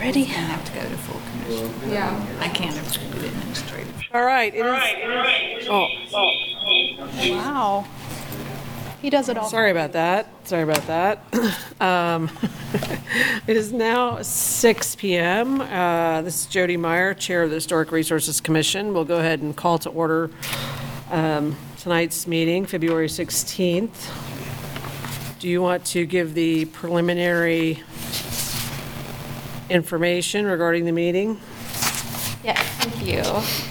Ready? I have to go to full commission. Yeah. I can't approve it administrative. All right, it is, oh, Wow. He does it all. sorry about that, sorry about that. Um, It is now 6 PM. Uh, This is Jody Meyer, Chair of the Historic Resources Commission. We'll go ahead and call to order um, tonight's meeting, February 16th. Do you want to give the preliminary information regarding the meeting? Yes, thank you.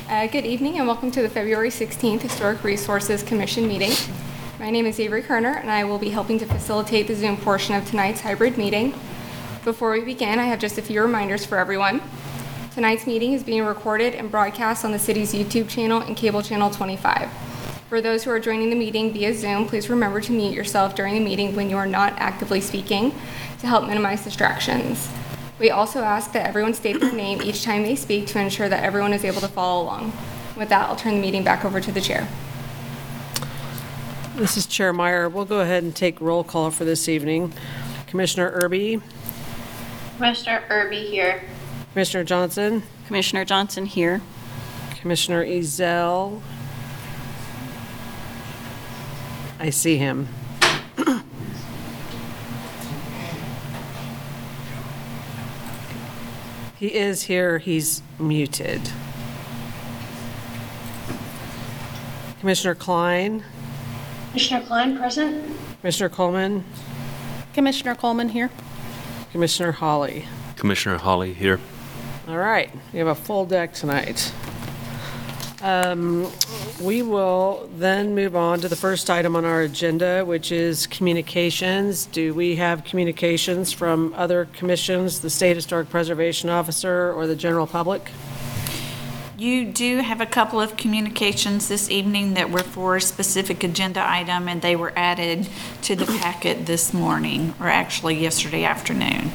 Uh, Good evening and welcome to the February 16th Historic Resources Commission meeting. My name is Avery Kerner and I will be helping to facilitate the Zoom portion of tonight's hybrid meeting. Before we begin, I have just a few reminders for everyone. Tonight's meeting is being recorded and broadcast on the city's YouTube channel and cable channel 25. For those who are joining the meeting via Zoom, please remember to mute yourself during the meeting when you are not actively speaking to help minimize distractions. We also ask that everyone state their name each time they speak to ensure that everyone is able to follow along. With that, I'll turn the meeting back over to the chair. This is Chair Meyer. We'll go ahead and take roll call for this evening. Commissioner Irby, Commissioner Irby here. Commissioner Johnson, Commissioner Johnson here. Commissioner Ezell. I see him. He is here, he's muted. Commissioner Klein, Commissioner Klein present? Commissioner Coleman, Commissioner Coleman here. Commissioner Holly. Commissioner Holly here. All right, we have a full deck tonight. Um, We will then move on to the first item on our agenda, which is communications. Do we have communications from other commissions, the State Historic Preservation Officer, or the general public? You do have a couple of communications this evening that were for a specific agenda item, and they were added to the packet this morning, or actually yesterday afternoon.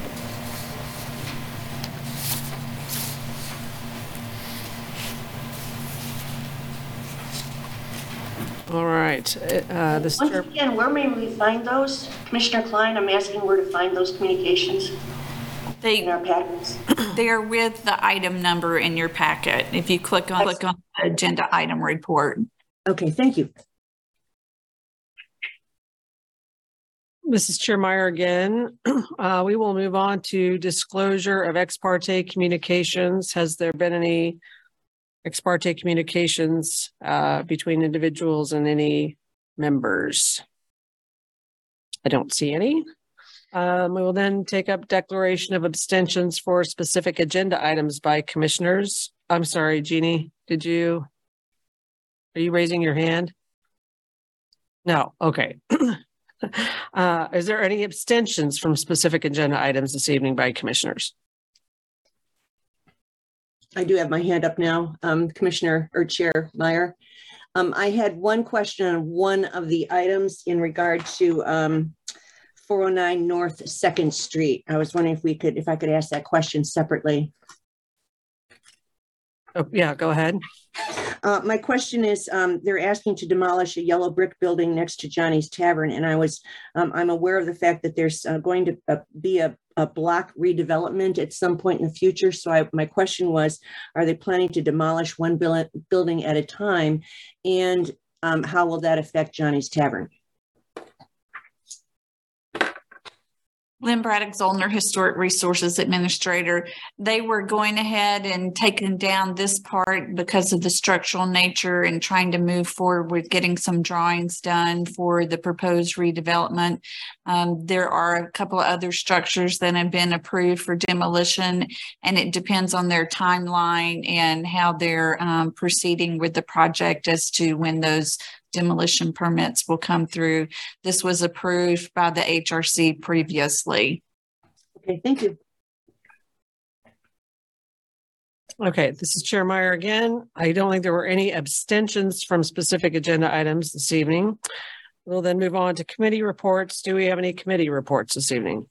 All right, uh, this, Once again, where may we find those? Commissioner Klein, I'm asking where to find those communications in They, our packets. they are with the item number in your packet. If you click on, click on the agenda item report. Okay, thank you. this is Chair Meyer again. Uh, We will move on to disclosure of ex parte communications. Has there been any ex parte communications uh, between individuals and any members? I don't see any. Um, We will then take up declaration of abstentions for specific agenda items by commissioners. I'm sorry, Jeannie, did you? Are you raising your hand? No, okay. Uh, Is there any abstentions from specific agenda items this evening by commissioners? I do have my hand up now, um, Commissioner or Chair Meyer. Um, I had one question on one of the items in regard to, um, four oh nine North Second Street. I was wondering if we could, if I could ask that question separately. Oh, yeah, go ahead. Uh, my question is, um, they're asking to demolish a yellow brick building next to Johnny's Tavern, and I was, um, I'm aware of the fact that there's uh, going to uh, be a, a block redevelopment at some point in the future. So I, my question was, are they planning to demolish one buil- building at a time? And, um, how will that affect Johnny's Tavern? Lynn Braddock Zollner, Historic Resources Administrator. They were going ahead and taking down this part because of the structural nature and trying to move forward with getting some drawings done for the proposed redevelopment. Um, there are a couple of other structures that have been approved for demolition, and it depends on their timeline and how they're um, proceeding with the project as to when those demolition permits will come through. This was approved by the HRC previously. Okay, thank you. Okay, this is Chair Meyer again. I don't think there were any abstentions from specific agenda items this evening. We'll then move on to committee reports. Do we have any committee reports this evening?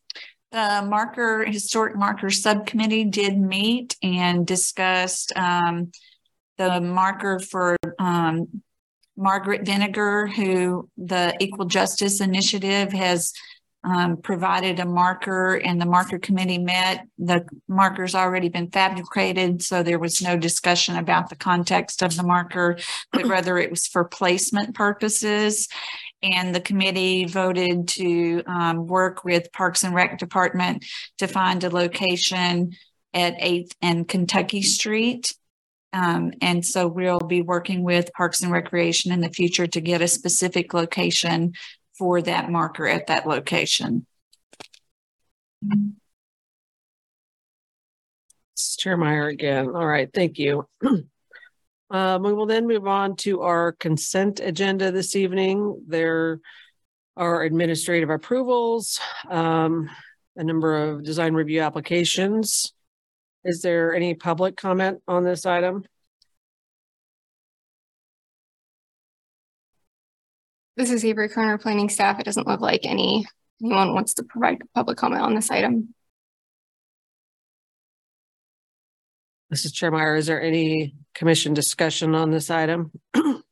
The marker, Historic Marker Subcommittee did meet and discussed um, the marker for um, Margaret Vinegar, who the Equal Justice Initiative has um, provided a marker and the marker committee met. The marker's already been fabricated, so there was no discussion about the context of the marker, but rather it was for placement purposes. And the committee voted to um, work with Parks and Rec Department to find a location at Eighth and Kentucky Street. Um, and so we'll be working with Parks and Recreation in the future to get a specific location for that marker at that location. Is Chair Meyer again. All right, thank you. Um, we will then move on to our consent agenda this evening. There are administrative approvals, um, a number of design review applications. Is there any public comment on this item? This is Avery Kerner, planning staff. It doesn't look like any, anyone wants to provide public comment on this item. This is Chair Meyer. Is there any commission discussion on this item?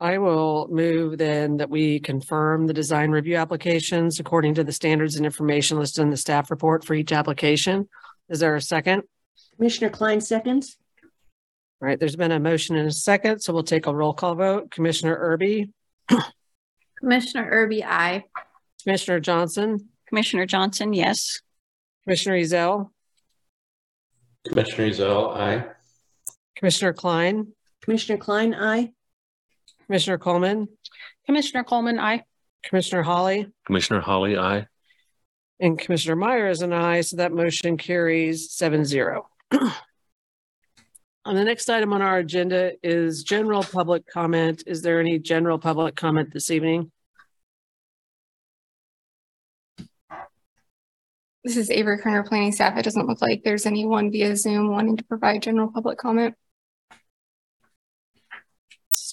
I will move then that we confirm the design review applications according to the standards and information listed in the staff report for each application. Is there a second? Commissioner Klein seconds. All right, there's been a motion and a second, so we'll take a roll call vote. Commissioner Irby, Commissioner Irby, aye. Commissioner Johnson, Commissioner Johnson, yes. Commissioner Ezell, Commissioner Ezell, aye. Commissioner Klein, Commissioner Klein, aye. Commissioner Coleman, Commissioner Coleman, aye. Commissioner Holly, Commissioner Holly, aye. and Commissioner Meyer is an aye, so that motion carries seven zero. On the next item on our agenda is general public comment. Is there any general public comment this evening? This is Avery Kerner, planning staff. It doesn't look like there's anyone via Zoom wanting to provide general public comment.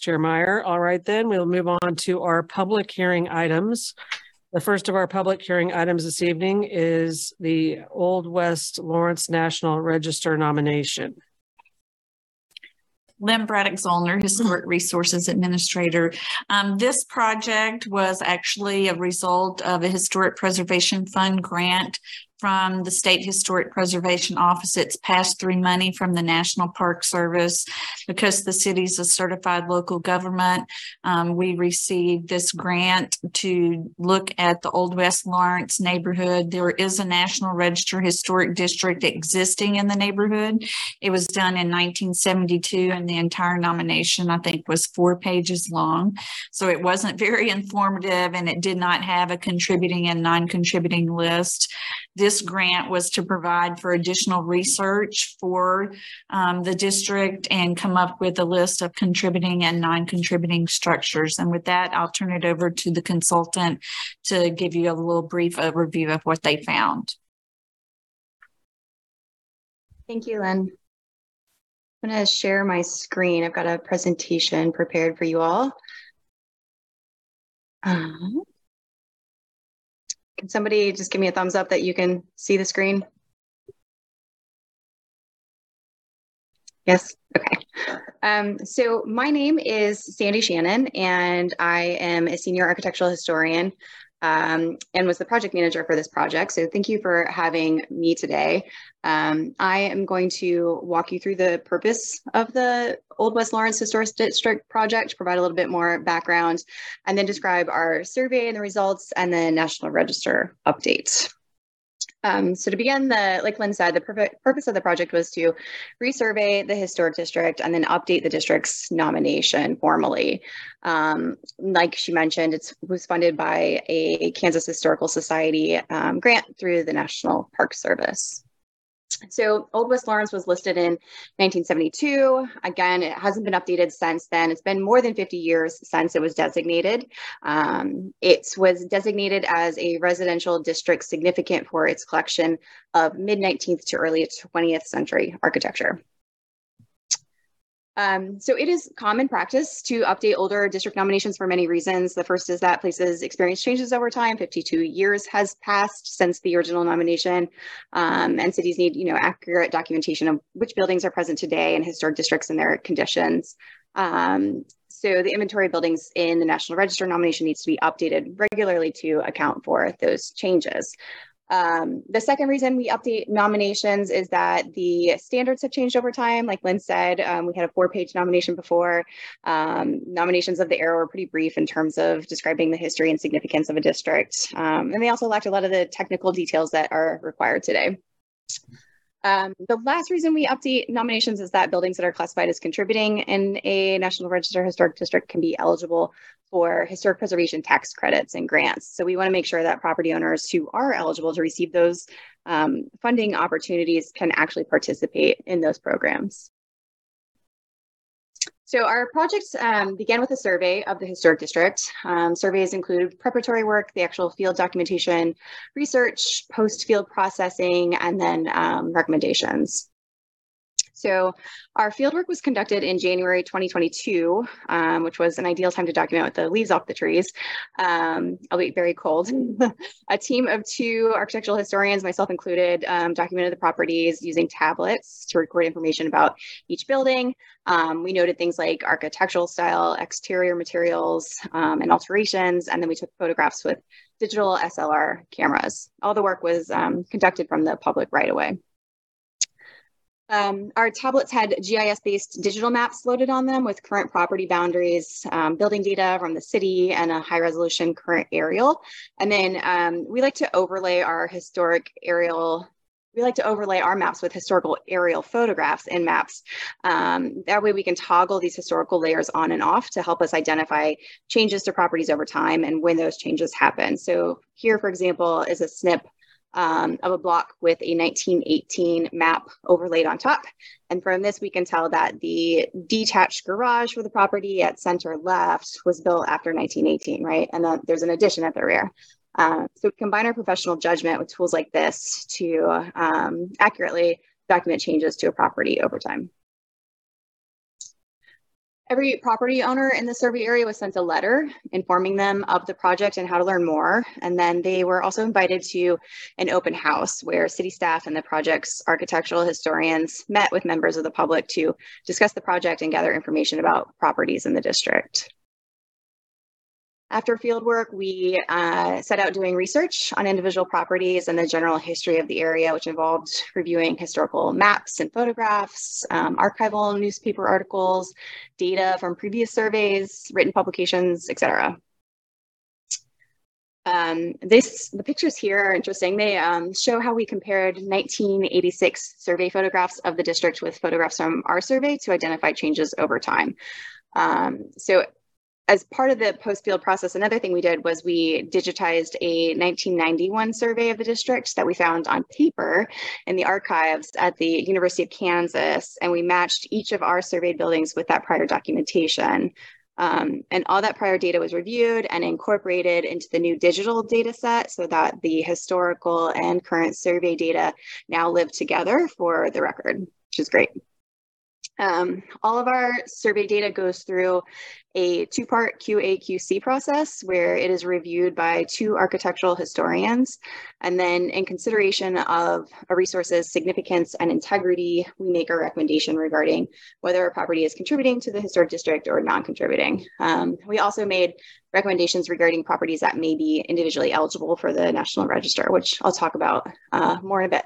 Chair Meyer. All right, then we'll move on to our public hearing items. The first of our public hearing items this evening is the Old West Lawrence National Register nomination. Lynn Braddock Zollner, Historic Resources Administrator. Um, this project was actually a result of a Historic Preservation Fund grant from the State Historic Preservation Office. It's passed through money from the National Park Service. Because the city's a certified local government, um, we received this grant to look at the Old West Lawrence neighborhood. There is a National Register Historic District existing in the neighborhood. It was done in 1972 and the entire nomination, I think, was four pages long. So it wasn't very informative and it did not have a contributing and non-contributing list. This grant was to provide for additional research for um, the district and come up with a list of contributing and non-contributing structures. And with that, I'll turn it over to the consultant to give you a little brief overview of what they found. Thank you, Lynn. I'm going to share my screen. I've got a presentation prepared for you all. Um, can somebody just give me a thumbs up that you can see the screen? Yes, okay. Um, so my name is Sandy Shannon, and I am a senior architectural historian um, and was the project manager for this project. So thank you for having me today. Um, I am going to walk you through the purpose of the Old West Lawrence Historic District project, provide a little bit more background, and then describe our survey and the results and the National Register update. Um, so to begin, the like Lynn said, the purpose of the project was to resurvey the historic district and then update the district's nomination formally. Um, like she mentioned, it was funded by a Kansas Historical Society um, grant through the National Park Service. So Old West Lawrence was listed in 1972. Again, it hasn't been updated since then. It's been more than 50 years since it was designated. Um, it was designated as a residential district significant for its collection of mid 19th to early 20th century architecture. Um, so it is common practice to update older district nominations for many reasons. The first is that places experience changes over time. 52 years has passed since the original nomination, um, and cities need, you know, accurate documentation of which buildings are present today and historic districts and their conditions. Um, so the inventory of buildings in the National Register nomination needs to be updated regularly to account for those changes. Um, the second reason we update nominations is that the standards have changed over time. Like Lynn said, um, we had a four page nomination before. Um, nominations of the era were pretty brief in terms of describing the history and significance of a district. Um, and they also lacked a lot of the technical details that are required today. Um, the last reason we update nominations is that buildings that are classified as contributing in a National Register Historic District can be eligible for historic preservation tax credits and grants. So we want to make sure that property owners who are eligible to receive those um, funding opportunities can actually participate in those programs. So our project um, began with a survey of the historic district. Um, surveys include preparatory work, the actual field documentation, research, post-field processing, and then um, recommendations. So our fieldwork was conducted in January 2022, um, which was an ideal time to document with the leaves off the trees, um, albeit very cold. a team of two architectural historians, myself included, um, documented the properties using tablets to record information about each building. Um, we noted things like architectural style, exterior materials, um, and alterations, and then we took photographs with digital SLR cameras. All the work was um, conducted from the public right away. Um, our tablets had GIS-based digital maps loaded on them with current property boundaries, um, building data from the city, and a high-resolution current aerial. And then um, we like to overlay our historic aerial we like to overlay our maps with historical aerial photographs in maps. Um, that way we can toggle these historical layers on and off to help us identify changes to properties over time and when those changes happen. So here, for example, is a snip um, of a block with a 1918 map overlaid on top. And from this, we can tell that the detached garage for the property at center left was built after 1918, right? And then there's an addition at the rear. Uh, so combine our professional judgment with tools like this to um, accurately document changes to a property over time. Every property owner in the survey area was sent a letter informing them of the project and how to learn more. And then they were also invited to an open house where city staff and the project's architectural historians met with members of the public to discuss the project and gather information about properties in the district. After fieldwork, we uh, set out doing research on individual properties and the general history of the area, which involved reviewing historical maps and photographs, um, archival newspaper articles, data from previous surveys, written publications, etc. Um, this, the pictures here are interesting. They um, show how we compared 1986 survey photographs of the district with photographs from our survey to identify changes over time. Um, so as part of the post-field process, another thing we did was we digitized a 1991 survey of the district that we found on paper in the archives at the University of Kansas, and we matched each of our surveyed buildings with that prior documentation. Um, and all that prior data was reviewed and incorporated into the new digital data set so that the historical and current survey data now live together for the record, which is great. Um, all of our survey data goes through a two-part QA/QC process where it is reviewed by two architectural historians. And then in consideration of a resource's significance and integrity, we make a recommendation regarding whether a property is contributing to the historic district or non-contributing. Um, we also made recommendations regarding properties that may be individually eligible for the National Register, which I'll talk about uh, more in a bit.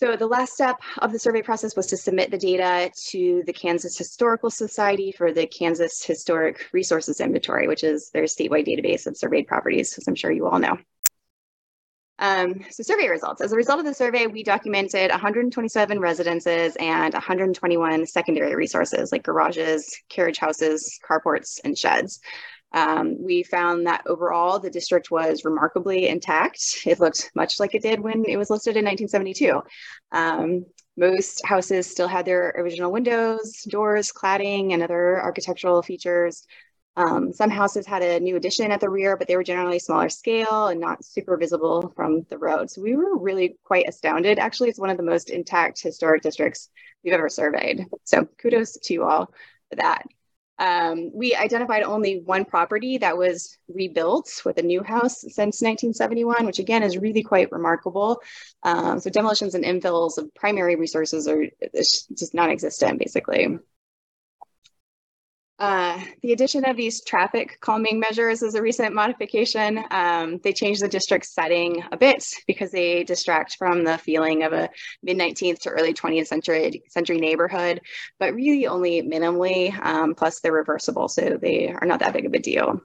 So the last step of the survey process was to submit the data to the Kansas Historical Society for the Kansas Historic Resources Inventory, which is their statewide database of surveyed properties, as I'm sure you all know. Um, so survey results. As a result of the survey, we documented 127 residences and 121 secondary resources like garages, carriage houses, carports, and sheds. Um, we found that overall the district was remarkably intact. It looked much like it did when it was listed in 1972. Um, most houses still had their original windows, doors, cladding, and other architectural features. Um, some houses had a new addition at the rear, but they were generally smaller scale and not super visible from the road. So we were really quite astounded. Actually, it's one of the most intact historic districts we've ever surveyed. So kudos to you all for that. Um, we identified only one property that was rebuilt with a new house since 1971, which again is really quite remarkable. Um, so demolitions and infills of primary resources are just non-existent, basically. Uh, the addition of these traffic calming measures is a recent modification. Um, they changed the district setting a bit because they distract from the feeling of a mid 19th to early 20th century, century neighborhood, but really only minimally, um, plus they're reversible, so they are not that big of a deal.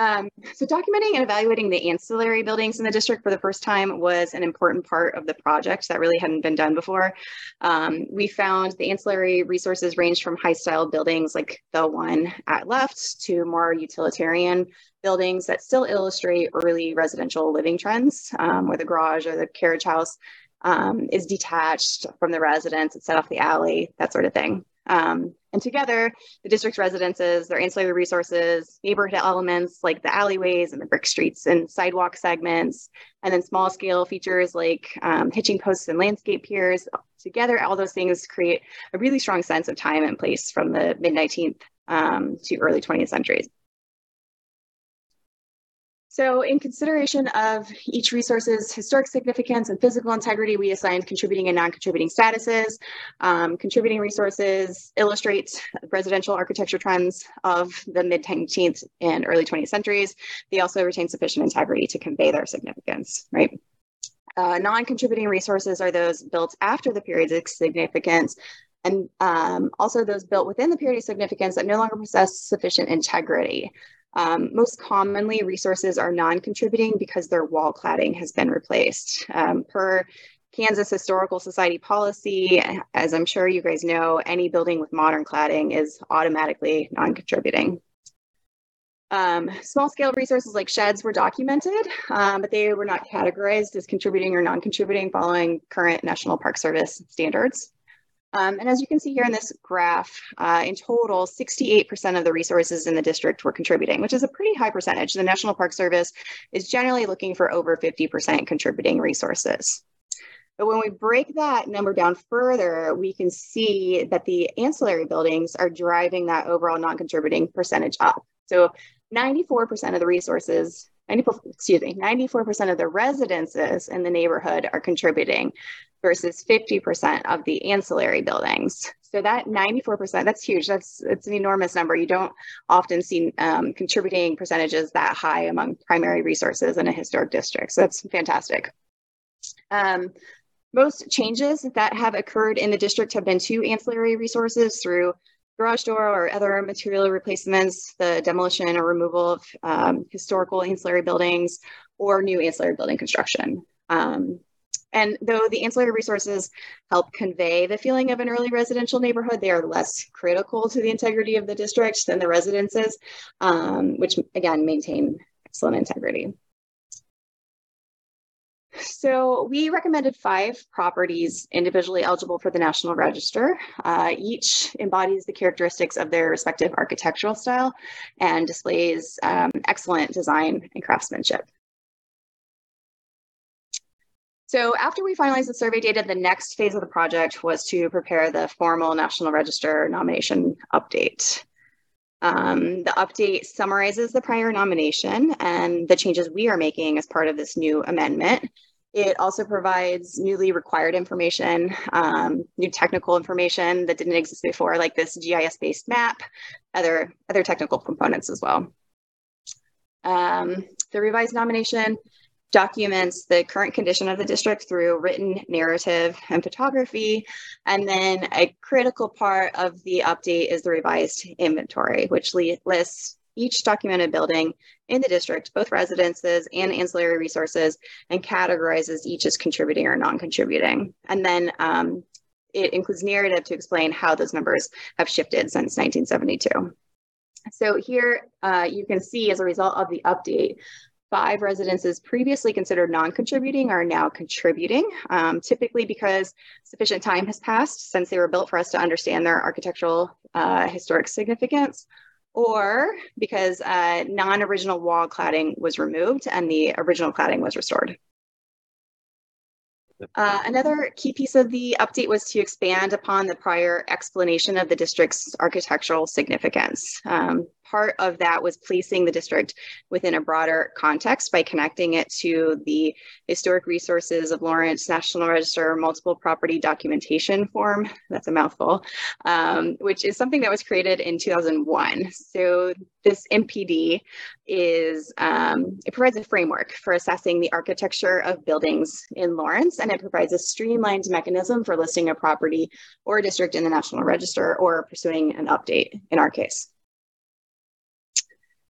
Um, so documenting and evaluating the ancillary buildings in the district for the first time was an important part of the project that really hadn't been done before. Um, we found the ancillary resources ranged from high style buildings like the one at left to more utilitarian buildings that still illustrate early residential living trends um, where the garage or the carriage house um, is detached from the residence, it's set off the alley, that sort of thing. Um, and together, the district's residences, their ancillary resources, neighborhood elements like the alleyways and the brick streets and sidewalk segments, and then small scale features like um, hitching posts and landscape piers. Together, all those things create a really strong sense of time and place from the mid 19th um, to early 20th centuries. So in consideration of each resource's historic significance and physical integrity, we assigned contributing and non-contributing statuses. Um, contributing resources illustrate residential architecture trends of the mid-19th and early 20th centuries. They also retain sufficient integrity to convey their significance, right? Uh, non-contributing resources are those built after the period of significance and um, also those built within the period of significance that no longer possess sufficient integrity. Um, most commonly, resources are non-contributing because their wall cladding has been replaced. Um, per Kansas Historical Society policy, as I'm sure you guys know, any building with modern cladding is automatically non-contributing. Um, small scale resources like sheds were documented, um, but they were not categorized as contributing or non-contributing following current National Park Service standards. Um, and as you can see here in this graph, uh, in total, 68% of the resources in the district were contributing, which is a pretty high percentage. The National Park Service is generally looking for over 50% contributing resources. But when we break that number down further, we can see that the ancillary buildings are driving that overall non-contributing percentage up. So 94% of the resources 94, excuse me, 94% of the residences in the neighborhood are contributing versus 50% of the ancillary buildings. So that 94%, that's huge. That's it's an enormous number. You don't often see um, contributing percentages that high among primary resources in a historic district. So that's fantastic. Um, most changes that have occurred in the district have been to ancillary resources through garage door or other material replacements, the demolition or removal of um, historical ancillary buildings, or new ancillary building construction. Um, and though the ancillary resources help convey the feeling of an early residential neighborhood, they are less critical to the integrity of the district than the residences, um, which again maintain excellent integrity. So we recommended five properties individually eligible for the National Register. Uh, each embodies the characteristics of their respective architectural style and displays um, excellent design and craftsmanship. So after we finalized the survey data, the next phase of the project was to prepare the formal National Register nomination update. Um, the update summarizes the prior nomination and the changes we are making as part of this new amendment. It also provides newly required information, um, new technical information that didn't exist before, like this GIS-based map, other, other technical components as well. Um, the revised nomination documents the current condition of the district through written narrative and photography. And then a critical part of the update is the revised inventory, which lists each documented building in the district, both residences and ancillary resources, and categorizes each as contributing or non-contributing. And then um, it includes narrative to explain how those numbers have shifted since 1972. So here uh, you can see as a result of the update, five residences previously considered non-contributing are now contributing, um, typically because sufficient time has passed since they were built for us to understand their architectural uh, historic significance, or because uh, non-original wall cladding was removed and the original cladding was restored. Uh, another key piece of the update was to expand upon the prior explanation of the district's architectural significance. Um, part of that was placing the district within a broader context by connecting it to the historic resources of Lawrence National Register multiple property documentation form. That's a mouthful, um, which is something that was created in 2001. So this MPD is, um, it provides a framework for assessing the architecture of buildings in Lawrence, and it provides a streamlined mechanism for listing a property or a district in the National Register or pursuing an update in our case.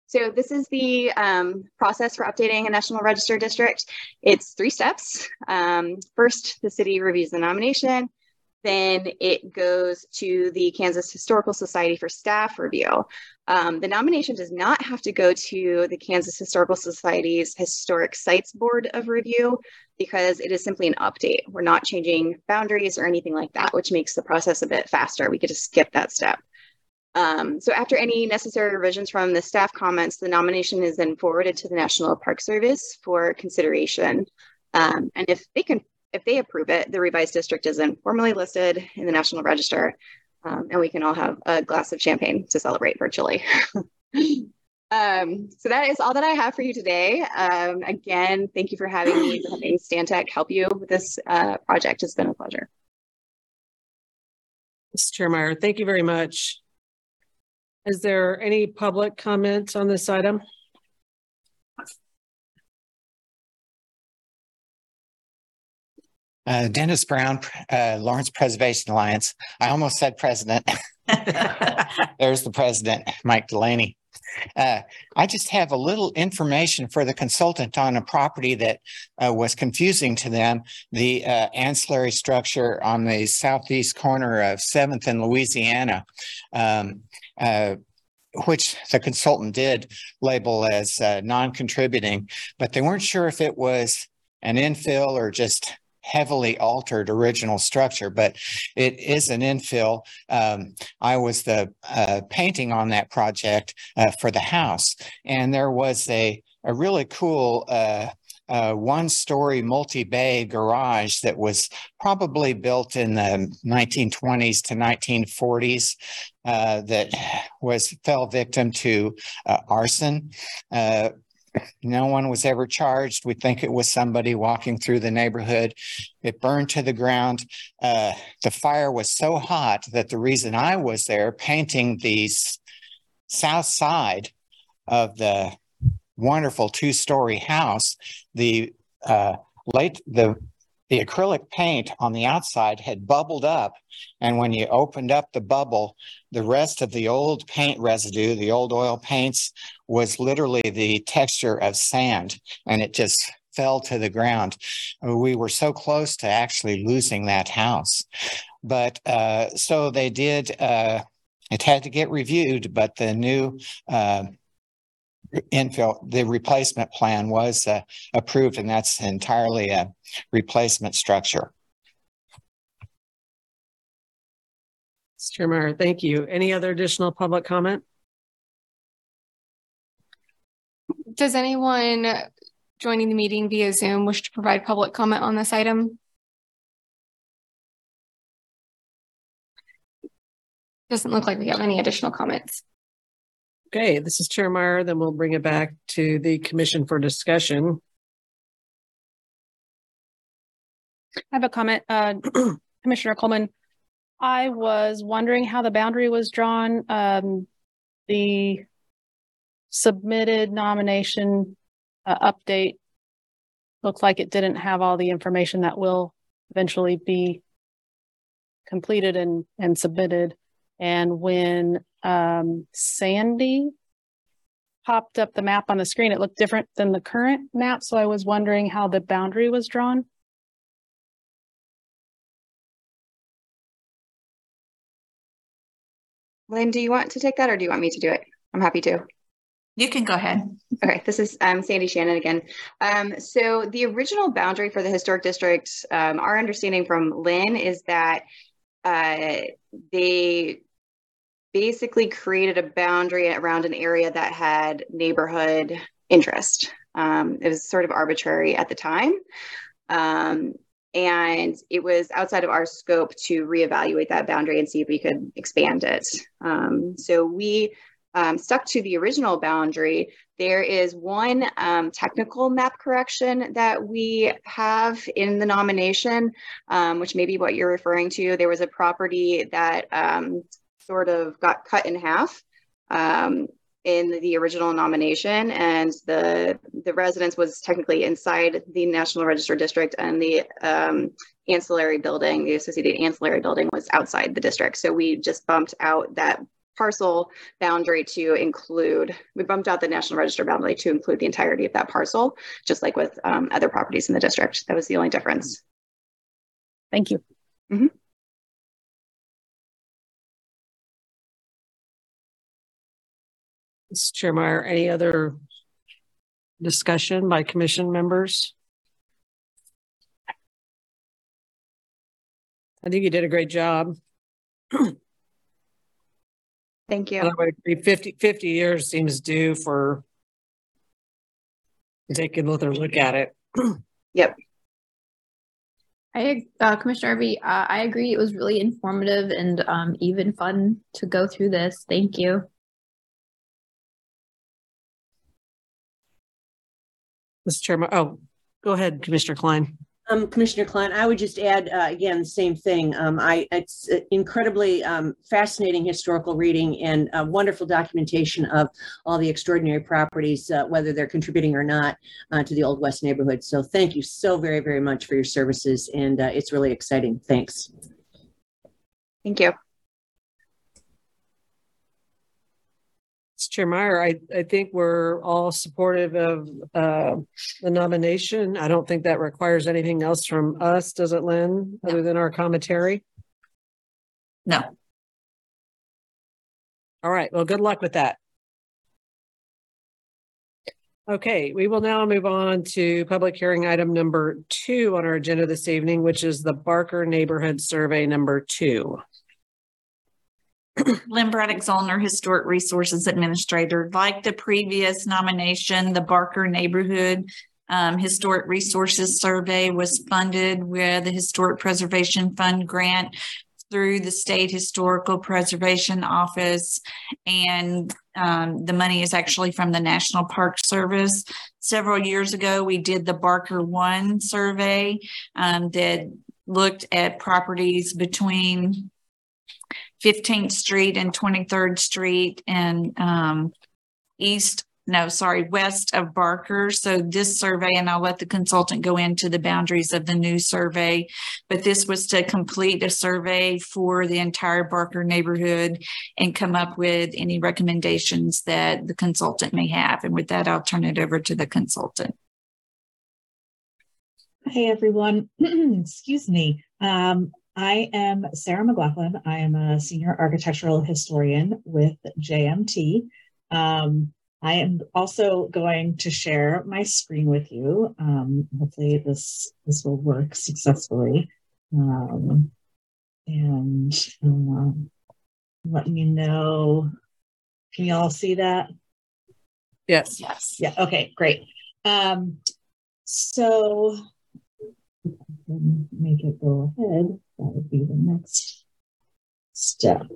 So this is the um, process for updating a National Register district. It's three steps. Um, first, the city reviews the nomination. Then it goes to the Kansas Historical Society for staff review. Um, the nomination does not have to go to the Kansas Historical Society's Historic Sites Board of Review because it is simply an update. We're not changing boundaries or anything like that, which makes the process a bit faster. We could just skip that step. Um, so after any necessary revisions from the staff comments, the nomination is then forwarded to the National Park Service for consideration. Um, and if they can, if they approve it, the revised district is then formally listed in the National Register, um, and we can all have a glass of champagne to celebrate virtually. Um, so that is all that I have for you today. Um, again, thank you for having me, for having Stantec help you with this uh, project. It's been a pleasure. Mr. Chair Meyer, thank you very much. Is there any public comments on this item? Uh, Dennis Brown, uh, Lawrence Preservation Alliance. I almost said president. There's the president, Mike Delaney. Uh, I just have a little information for the consultant on a property that uh, was confusing to them. The uh, ancillary structure on the southeast corner of 7th and Louisiana, um, uh, which the consultant did label as uh, non-contributing, but they weren't sure if it was an infill or just heavily altered original structure, but it is an infill. Um, I was the uh, painting on that project uh, for the house, and there was a a really cool uh, uh, one story multi bay garage that was probably built in the 1920s to 1940s uh, that was fell victim to uh, arson. No one was ever charged. We think it was somebody walking through the neighborhood. It burned to the ground. Uh, the fire was so hot that the reason I was there painting the south side of the wonderful two-story house, the uh, late the the acrylic paint on the outside had bubbled up. And when you opened up the bubble, the rest of the old paint residue, the old oil paints, was literally the texture of sand. And it just fell to the ground. We were so close to actually losing that house. But uh, so they did, uh, it had to get reviewed, but the new uh, infill, the replacement plan was uh, approved, and that's entirely a replacement structure. Mr. Meyer, thank you. Any other additional public comment? Does anyone joining the meeting via Zoom wish to provide public comment on this item? Doesn't look like we have any additional comments. Okay, this is Chair Meyer. Then we'll bring it back to the commission for discussion. I have a comment, uh, Commissioner Coleman. I was wondering how the boundary was drawn. Um, the submitted nomination uh, update looked like it didn't have all the information that will eventually be completed and, and submitted. And when um, Sandy popped up the map on the screen, it looked different than the current map. So I was wondering how the boundary was drawn. Lynn, do you want to take that or do you want me to do it? I'm happy to. You can go ahead. Okay, this is um, Sandy Shannon again. Um, so the original boundary for the historic district, um, our understanding from Lynn is that uh, they basically created a boundary around an area that had neighborhood interest. Um, it was sort of arbitrary at the time. Um, and it was outside of our scope to reevaluate that boundary and see if we could expand it. Um, so we um, stuck to the original boundary. There is one um, technical map correction that we have in the nomination, um, which may be what you're referring to. There was a property that um, sort of got cut in half um, in the original nomination and the the residence was technically inside the National Register District and the um, ancillary building, the associated ancillary building was outside the district. So we just bumped out that parcel boundary to include, we bumped out the National Register boundary to include the entirety of that parcel, just like with um, other properties in the district. That was the only difference. Thank you. Mm Mr. Chair Meyer, any other discussion by commission members? I think you did a great job. Thank you. I would agree 50, 50 years seems due for taking another look at it. yep. I, uh, Commissioner Irby, uh, I agree. It was really informative and um, even fun to go through this. Thank you. Mr. Chairman, oh, go ahead, Commissioner Klein. Um, Commissioner Klein, I would just add uh, again the same thing. Um, I it's incredibly um, fascinating historical reading and uh, wonderful documentation of all the extraordinary properties, uh, whether they're contributing or not, uh, to the Old West neighborhood. So thank you so very very much for your services, and uh, it's really exciting. Thanks. Thank you. Chair Meyer, I, I think we're all supportive of uh, the nomination. I don't think that requires anything else from us, does it, Lynn, other than our commentary? No. All right. Well, good luck with that. Okay, we will now move on to public hearing item number two on our agenda this evening, which is the Barker Neighborhood Survey number two. Lynn Braddock Zollner, Historic Resources Administrator. Like the previous nomination, the Barker Neighborhood um, Historic Resources Survey was funded with the Historic Preservation Fund grant through the State Historical Preservation Office, and um, the money is actually from the National Park Service. Several years ago, we did the Barker One survey um, that looked at properties between 15th Street and 23rd Street and um, east, no, sorry, west of Barker. So this survey, and I'll let the consultant go into the boundaries of the new survey, but this was to complete a survey for the entire Barker neighborhood and come up with any recommendations that the consultant may have. And with that, I'll turn it over to the consultant. Hey, everyone. Excuse me. Um, I am Sarah McLaughlin. I am a senior architectural historian with JMT. Um, I am also going to share my screen with you. Um, hopefully this, this will work successfully. Um, and um, let me know. Can you all see that? Yes. Yes. Yeah. Okay, great. Um, so make it go ahead. That would be the next step.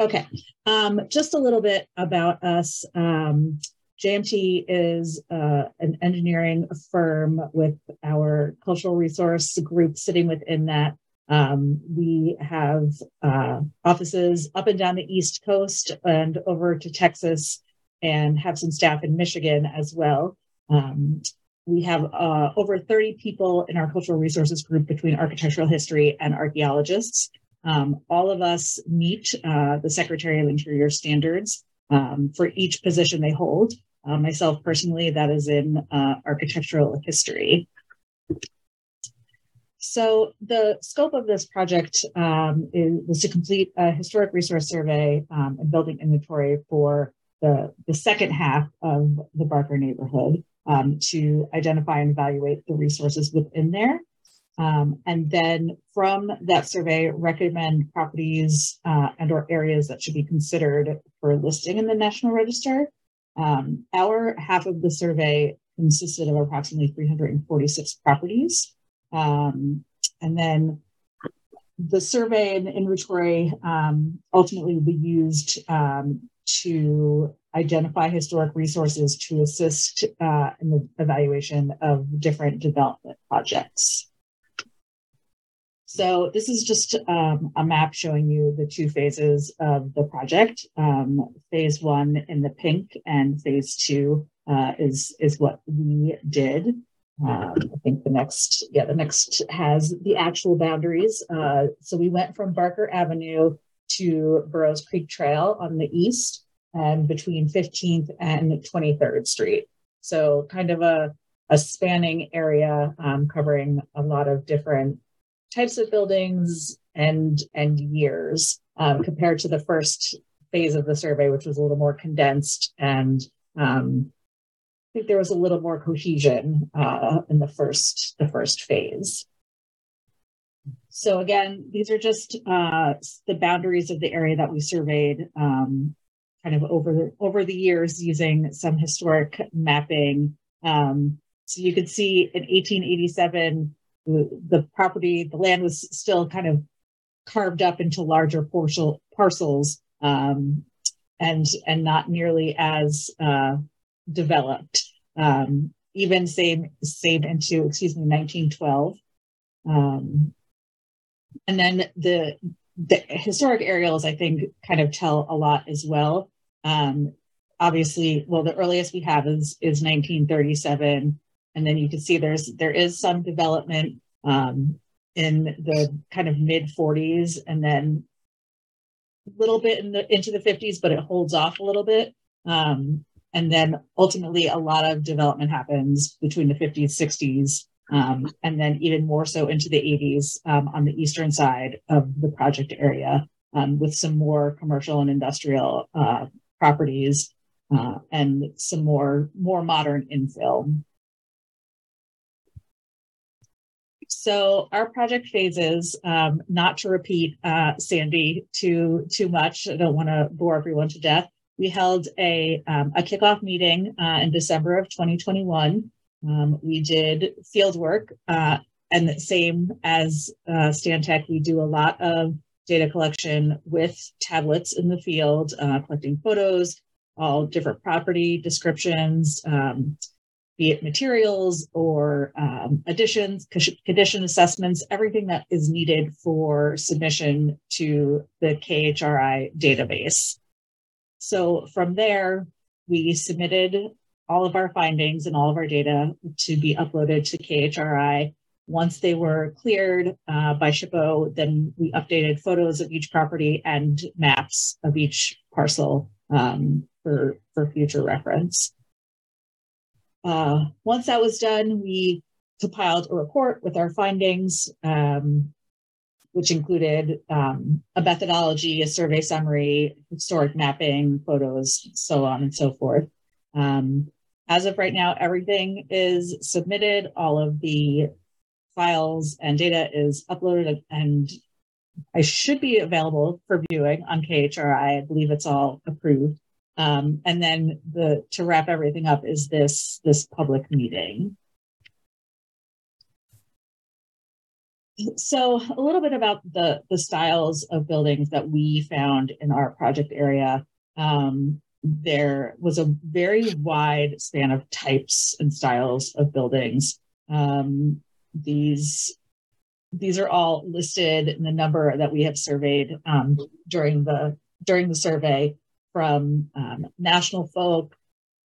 Okay, um, just a little bit about us. Um, JMT is uh, an engineering firm with our cultural resource group sitting within that. Um, we have uh, offices up and down the East Coast and over to Texas, and have some staff in Michigan as well. Um, we have uh, over 30 people in our cultural resources group between architectural history and archaeologists. Um, all of us meet uh, the Secretary of Interior standards um, for each position they hold. Uh, myself personally, that is in uh, architectural history. So the scope of this project um, is, was to complete a historic resource survey um, and building inventory for the, the second half of the Barker neighborhood um, to identify and evaluate the resources within there. Um, and then from that survey, recommend properties uh, and or areas that should be considered for listing in the National Register. Um, our half of the survey consisted of approximately 346 properties. Um, and then the survey and inventory um, ultimately will be used um, to identify historic resources to assist uh, in the evaluation of different development projects. So this is just um, a map showing you the two phases of the project. Um, phase one in the pink and phase two uh, is, is what we did. Um, I think the next, yeah, the next has the actual boundaries. Uh, so we went from Barker Avenue to Burroughs Creek Trail on the east and between 15th and 23rd Street. So kind of a, a spanning area um, covering a lot of different types of buildings and and years um, compared to the first phase of the survey, which was a little more condensed and um, I think there was a little more cohesion uh, in the first the first phase. So again, these are just uh, the boundaries of the area that we surveyed, um, kind of over the over the years using some historic mapping. Um, so you could see in 1887 the, property, the land was still kind of carved up into larger parcel, parcels um, and and not nearly as uh, developed. Um, even same same into excuse me 1912. Um, and then the the historic aerials I think kind of tell a lot as well. Um, obviously, well, the earliest we have is is 1937 and then you can see there's there is some development um, in the kind of mid 40s and then a little bit in the into the 50s but it holds off a little bit. Um, and then ultimately a lot of development happens between the 50s 60s um, and then even more so into the 80s um, on the eastern side of the project area um, with some more commercial and industrial uh, properties uh, and some more more modern infill So our project phases, um, not to repeat uh, Sandy too too much. I don't want to bore everyone to death. We held a um, a kickoff meeting uh, in December of 2021. Um, we did field work, uh, and the same as uh, Stantec, we do a lot of data collection with tablets in the field, uh, collecting photos, all different property descriptions, um, be it materials or um, additions, condition assessments, everything that is needed for submission to the KHRI database. So from there, we submitted all of our findings and all of our data to be uploaded to KHRI. Once they were cleared uh, by SHPO, then we updated photos of each property and maps of each parcel um, for, for future reference. Uh, once that was done, we compiled a report with our findings, um, which included um, a methodology, a survey summary, historic mapping, photos, so on and so forth. Um, as of right now, everything is submitted. All of the files and data is uploaded and I should be available for viewing on KHRI. I believe it's all approved. Um, and then the to wrap everything up is this this public meeting. So a little bit about the the styles of buildings that we found in our project area. Um, there was a very wide span of types and styles of buildings. Um, these these are all listed in the number that we have surveyed um, during the during the survey from um, national folk,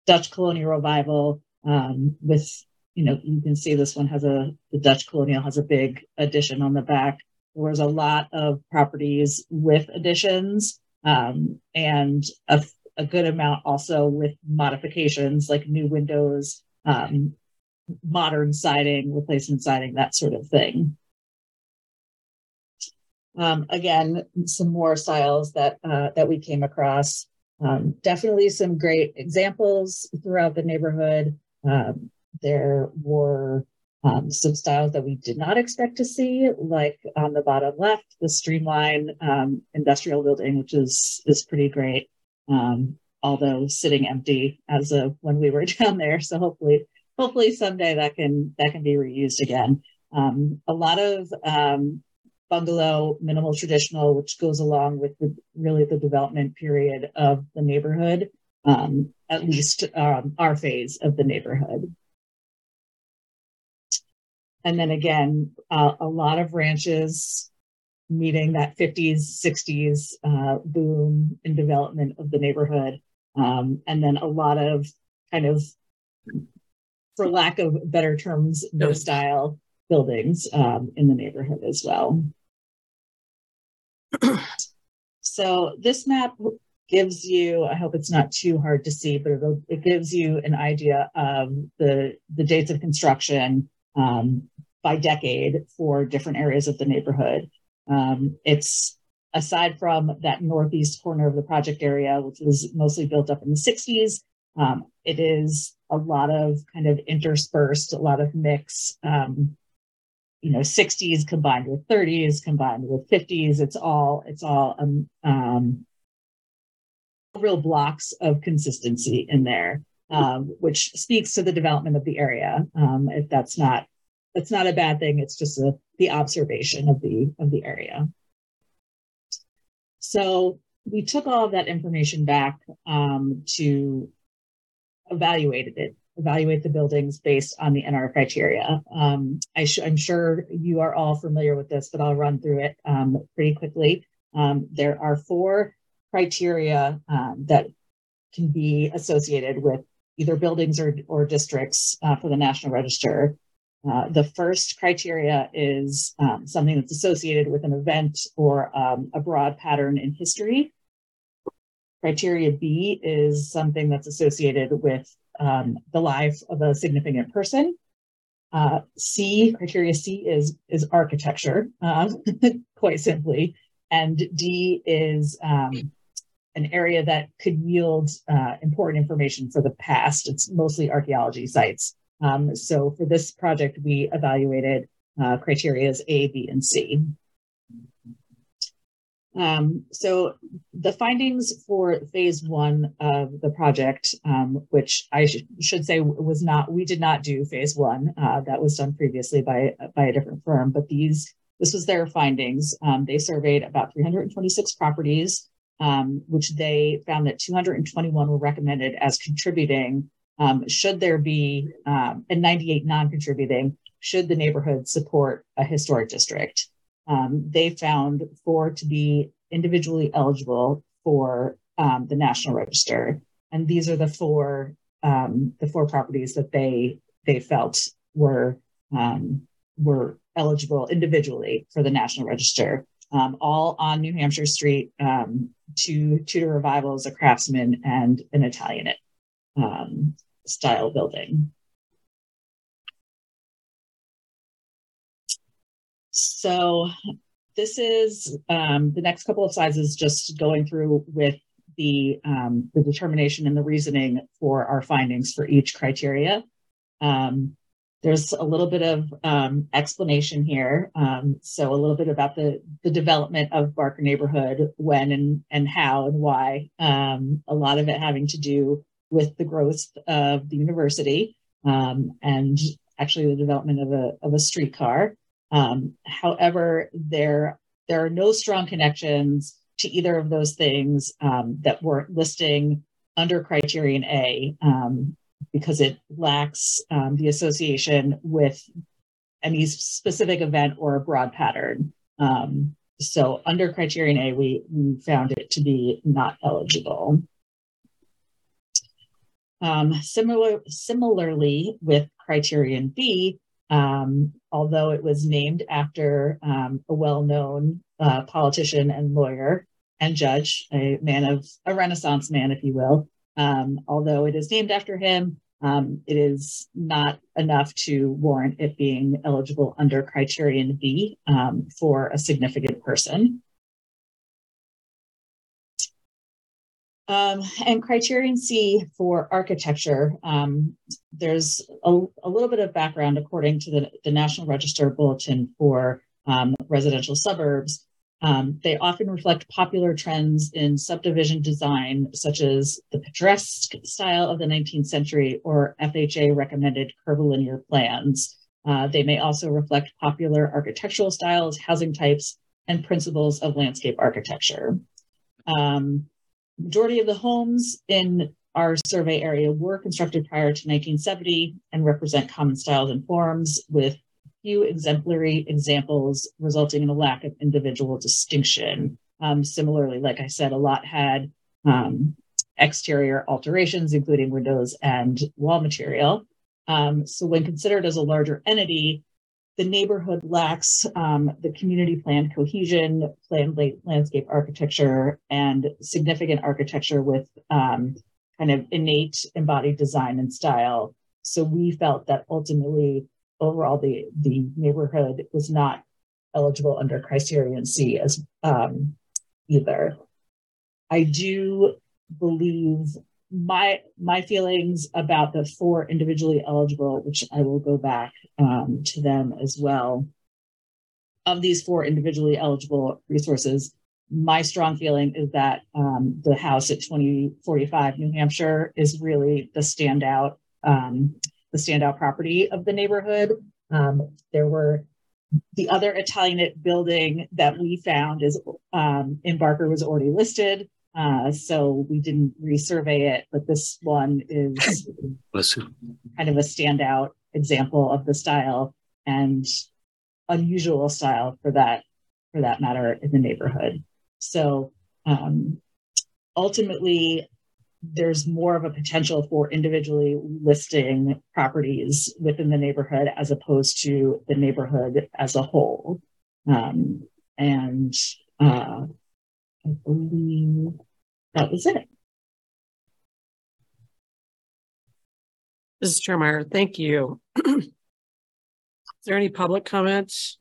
Dutch colonial revival, um, with you know you can see this one has a the Dutch colonial has a big addition on the back. There was a lot of properties with additions um, and a, a, good amount also with modifications like new windows, um, modern siding, replacement siding, that sort of thing. Um, again, some more styles that uh, that we came across um, definitely some great examples throughout the neighborhood. Um, there were um, some styles that we did not expect to see, like on the bottom left, the streamline um, industrial building, which is is pretty great. Um, although sitting empty as of when we were down there, so hopefully, hopefully someday that can that can be reused again. Um, a lot of um, bungalow, minimal traditional, which goes along with the really the development period of the neighborhood, um, at least our phase of the neighborhood. And then again, uh, a lot of ranches meeting that 50s, 60s uh, boom in development of the neighborhood. Um, and then a lot of kind of, for lack of better terms, no style buildings um, in the neighborhood as well. so this map gives you, I hope it's not too hard to see, but it gives you an idea of the, the dates of construction um, by decade for different areas of the neighborhood. Um, it's aside from that northeast corner of the project area, which was mostly built up in the 60s, um, it is a lot of kind of interspersed, a lot of mix, um, you know, 60s combined with 30s, combined with 50s. It's all, it's all um, um, real blocks of consistency in there um, which speaks to the development of the area. Um, if that's not that's not a bad thing, it's just a, the observation of the of the area. So we took all of that information back um, to evaluate it, evaluate the buildings based on the NR criteria. Um, I am sure you are all familiar with this, but I'll run through it um, pretty quickly. Um, there are four criteria um, that can be associated with either buildings or, or districts uh, for the National Register. Uh, the first criteria is um, something that's associated with an event or um, a broad pattern in history. Criteria B is something that's associated with um, the life of a significant person. Uh, C, criteria C is, is architecture, uh, quite simply. And D is um, an area that could yield uh, important information for the past. It's mostly archaeology sites. Um, so for this project, we evaluated uh, criteria A, B, and C. Um, so the findings for phase one of the project, um, which I sh should say was not, we did not do phase one. Uh, that was done previously by, by a different firm, but these, this was their findings. Um, they surveyed about 326 properties um, which they found that 221 were recommended as contributing. Um, should there be, um, and 98 non contributing, should the neighborhood support a historic district? Um, they found four to be individually eligible for um, the National Register. And these are the four um, the four properties that they they felt were were eligible individually for the National Register um, all on New Hampshire Street, um, two Tudor revivals, a craftsman, and an Italianate um, style building. So this is um, the next couple of slides is just going through with the, um, the determination and the reasoning for our findings for each criteria. Um, there's a little bit of um, explanation here. Um, so a little bit about the, the development of Barker neighborhood, when and, and how and why. Um, a lot of it having to do with the growth of the university um, and actually the development of a, of a streetcar. Um, however, there, there are no strong connections to either of those things um, that we're listing under criterion A. Um, because it lacks um, the association with any specific event or a broad pattern. Um, so under criterion A, we, we found it to be not eligible. Um, similar, similarly with criterion B, um, although it was named after um, a well-known uh, politician and lawyer and judge, a man of a Renaissance man, if you will, um, although it is named after him, um, it is not enough to warrant it being eligible under criterion B um, for a significant person. Um, and criterion C for architecture, um, there's a, a, little bit of background according to the, the National Register Bulletin for um, residential suburbs. Um, they often reflect popular trends in subdivision design, such as the picturesque style of the 19th century or FHA recommended curvilinear plans. Uh, they may also reflect popular architectural styles, housing types, and principles of landscape architecture. Um, majority of the homes in our survey area were constructed prior to 1970 and represent common styles and forms with few exemplary examples resulting in a lack of individual distinction. Um, similarly, like I said, a lot had um, exterior alterations, including windows and wall material. Um, so when considered as a larger entity, the neighborhood lacks um, the community plan cohesion, planned landscape architecture, and significant architecture with um, kind of innate embodied design and style. So we felt that ultimately, overall, the, the neighborhood was not eligible under criterion C as um, either. I do believe my my feelings about the four individually eligible, which I will go back um, to them as well. Of these four individually eligible resources, my strong feeling is that um, the house at 2045 New Hampshire is really the standout um, the standout property of the neighborhood. Um, there were the other Italianate building that we found is um, in Barker was already listed. Uh, so we didn't resurvey it, but this one is kind of a standout example of the style and unusual style for that for that matter in the neighborhood. So um, ultimately, there's more of a potential for individually listing properties within the neighborhood as opposed to the neighborhood as a whole. Um, and uh, I believe that was it. Mrs. Chairmeyer, thank you. Is there any public comments?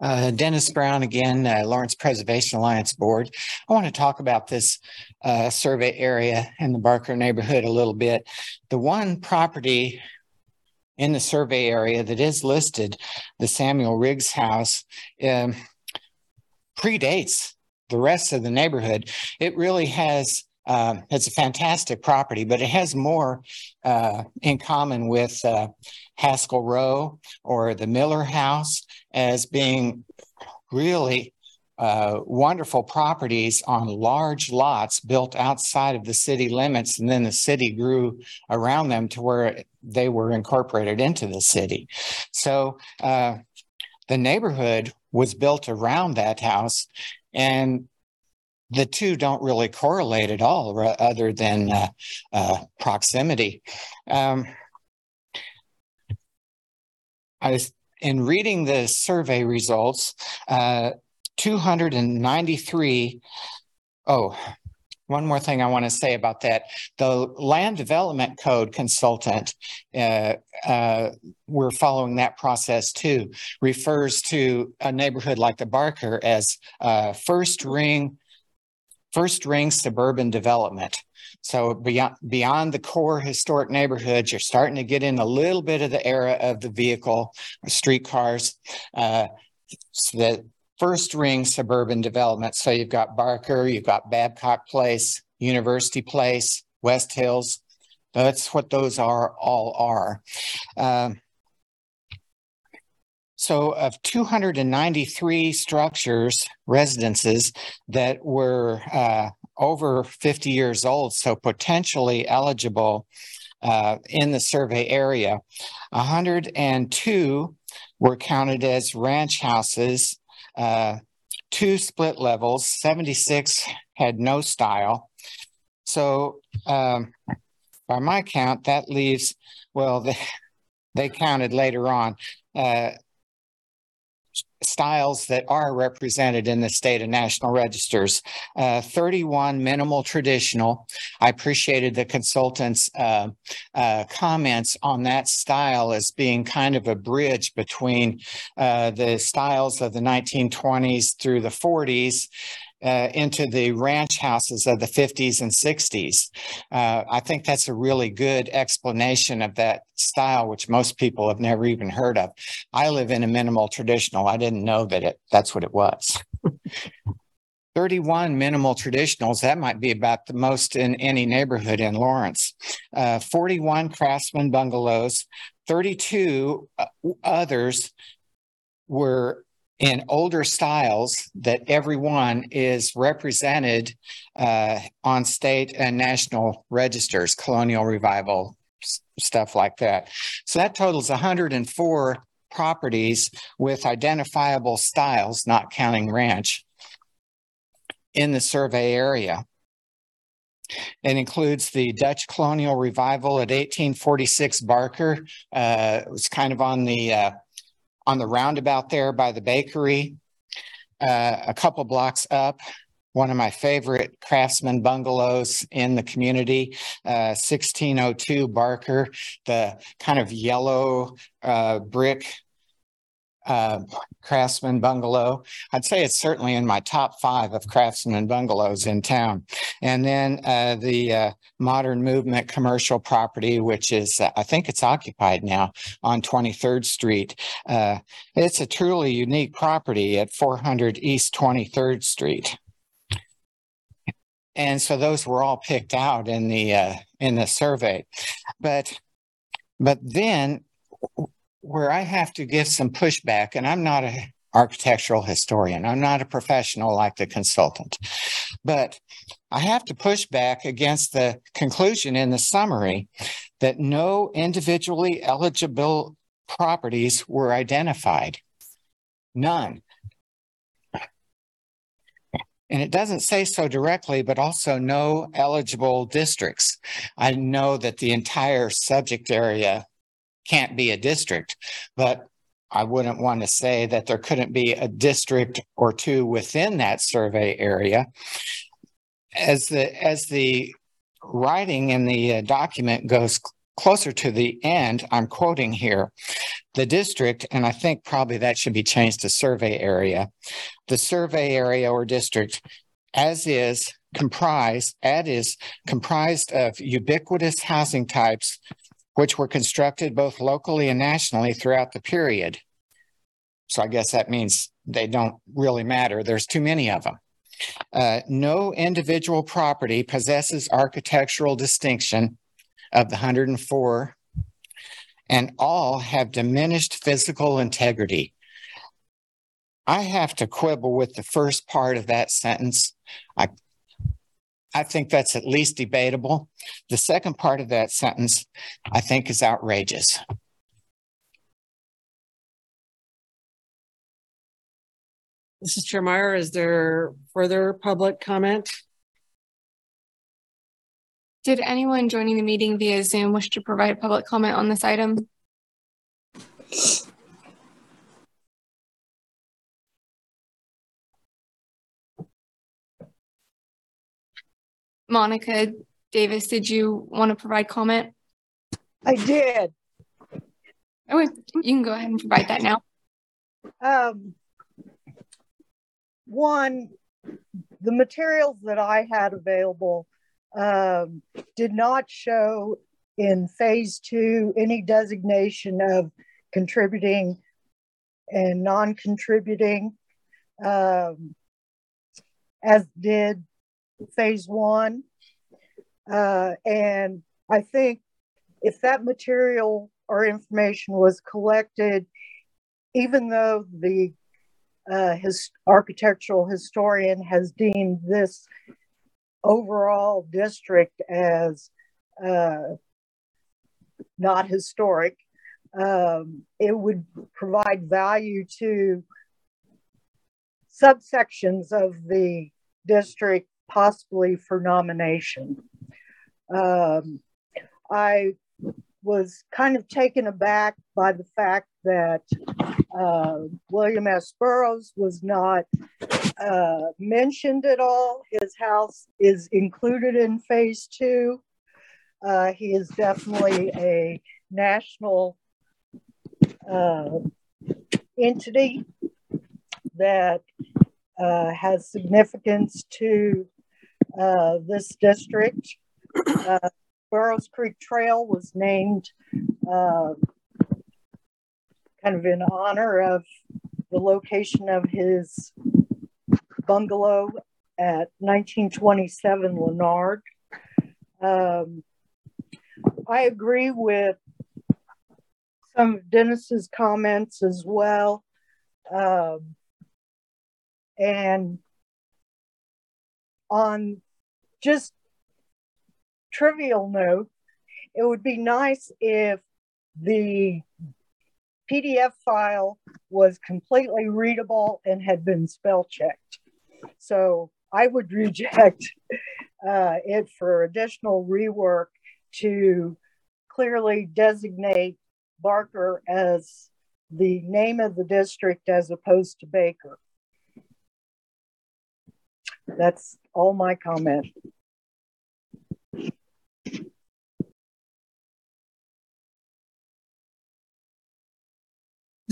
Uh, Dennis Brown again, uh, Lawrence Preservation Alliance Board. I want to talk about this uh, survey area in the Barker neighborhood a little bit. The one property in the survey area that is listed, the Samuel Riggs house, um, predates the rest of the neighborhood. It really has, uh, it's a fantastic property, but it has more uh, in common with uh, Haskell Row or the Miller house as being really uh, wonderful properties on large lots built outside of the city limits, and then the city grew around them to where they were incorporated into the city. So uh, the neighborhood was built around that house, and the two don't really correlate at all, other than uh, uh, proximity. Um, I was in reading the survey results, uh, 293. Oh, one more thing I want to say about that. The land development code consultant, uh, uh, we're following that process too, refers to a neighborhood like the Barker as uh, first ring, first ring suburban development. So beyond, beyond the core historic neighborhoods, you're starting to get in a little bit of the era of the vehicle, streetcars. Uh, so that first ring suburban development. So you've got Barker, you've got Babcock Place, University Place, West Hills. That's what those are all are. Um, so of 293 structures, residences that were uh, over 50 years old, so potentially eligible uh, in the survey area, 102 were counted as ranch houses uh, two split levels, 76 had no style. So um, by my count, that leaves, well, they, they counted later on, uh, styles that are represented in the state and national registers. Uh, 31 minimal traditional. I appreciated the consultant's uh, uh, comments on that style as being kind of a bridge between uh, the styles of the 1920s through the 40s uh, into the ranch houses of the 50s and 60s. Uh, I think that's a really good explanation of that style, which most people have never even heard of. I live in a minimal traditional. I didn't know that it that's what it was. 31 minimal traditionals, that might be about the most in any neighborhood in Lawrence. Uh, 41 craftsman bungalows, 32 uh, others were in older styles that everyone is represented uh, on state and national registers, colonial revival, stuff like that. So that totals 104 properties with identifiable styles, not counting ranch, in the survey area. It includes the Dutch colonial revival at 1846 Barker. Uh, it was kind of on the uh, on the roundabout there by the bakery, uh, a couple blocks up. One of my favorite craftsman bungalows in the community, uh, 1602 Barker, the kind of yellow uh, brick uh, Craftsman bungalow. I'd say it's certainly in my top five of Craftsman bungalows in town. And then uh, the uh, modern movement commercial property, which is, uh, I think it's occupied now on 23rd Street. Uh, it's a truly unique property at 400 East 23rd Street. And so those were all picked out in the uh, in the survey, but but then where I have to give some pushback, and I'm not an architectural historian, I'm not a professional like the consultant, but I have to push back against the conclusion in the summary that no individually eligible properties were identified. None. And it doesn't say so directly, but also no eligible districts. I know that the entire subject area can't be a district. But I wouldn't want to say that there couldn't be a district or two within that survey area. As the as the writing in the uh, document goes closer to the end, I'm quoting here, the district, and I think probably that should be changed to survey area. The survey area or district, as is comprised, as is comprised of ubiquitous housing types which were constructed both locally and nationally throughout the period. So I guess that means they don't really matter. There's too many of them. Uh, no individual property possesses architectural distinction of the 104, and all have diminished physical integrity. I have to quibble with the first part of that sentence. I I think that's at least debatable. The second part of that sentence, I think, is outrageous. Mrs. Chair Meyer, is there further public comment? Did anyone joining the meeting via Zoom wish to provide public comment on this item? Monica Davis, did you want to provide comment? I did. Okay, you can go ahead and provide that now. Um, one, the materials that I had available um, did not show in phase two any designation of contributing and non contributing, um, as did phase one. Uh, and I think if that material or information was collected, even though the uh, his architectural historian has deemed this overall district as uh, not historic, um, it would provide value to subsections of the district possibly for nomination. Um, I was kind of taken aback by the fact that uh, William S. Burroughs was not uh, mentioned at all. His house is included in phase two. Uh, he is definitely a national uh, entity that uh, has significance to uh, this district. Uh, Burroughs Creek Trail was named uh, kind of in honor of the location of his bungalow at 1927 Leonard. Um, I agree with some of Dennis's comments as well. Um, and on just trivial note, it would be nice if the PDF file was completely readable and had been spell checked. So I would reject uh, it for additional rework to clearly designate Barker as the name of the district as opposed to Baker. That's all my comment.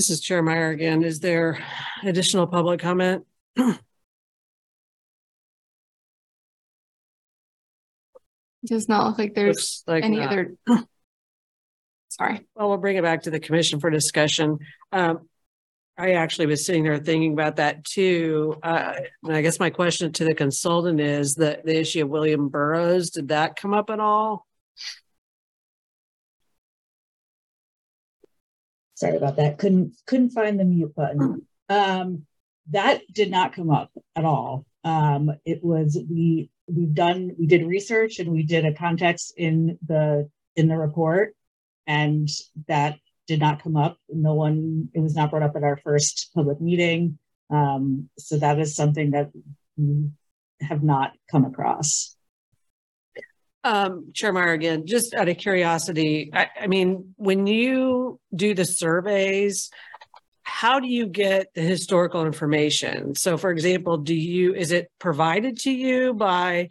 This is Chair Meyer again. Is there additional public comment? Does not look like there's like any not. other. Sorry. Well, we'll bring it back to the commission for discussion. Um, I actually was sitting there thinking about that too. Uh, and I guess my question to the consultant is that the issue of William Burroughs, did that come up at all? Sorry about that. Couldn't couldn't find the mute button. Um, that did not come up at all. Um, it was we we've done we did research and we did a context in the in the report, and that did not come up. No one it was not brought up at our first public meeting. Um, so that is something that we have not come across. Um, Chair Meyer again, just out of curiosity, I, I mean, when you do the surveys, how do you get the historical information? So for example, do you, is it provided to you by,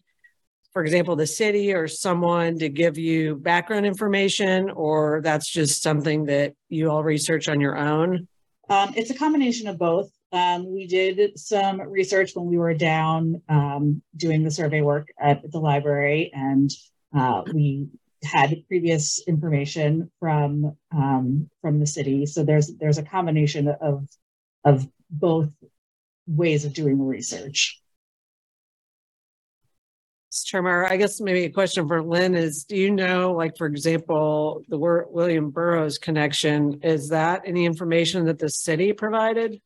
for example, the city or someone to give you background information, or that's just something that you all research on your own? Um, it's a combination of both. Um, we did some research when we were down um, doing the survey work at the library, and uh, we had previous information from um, from the city. So there's there's a combination of of both ways of doing research. Meyer, I guess maybe a question for Lynn is, do you know, like, for example, the William Burroughs connection, is that any information that the city provided?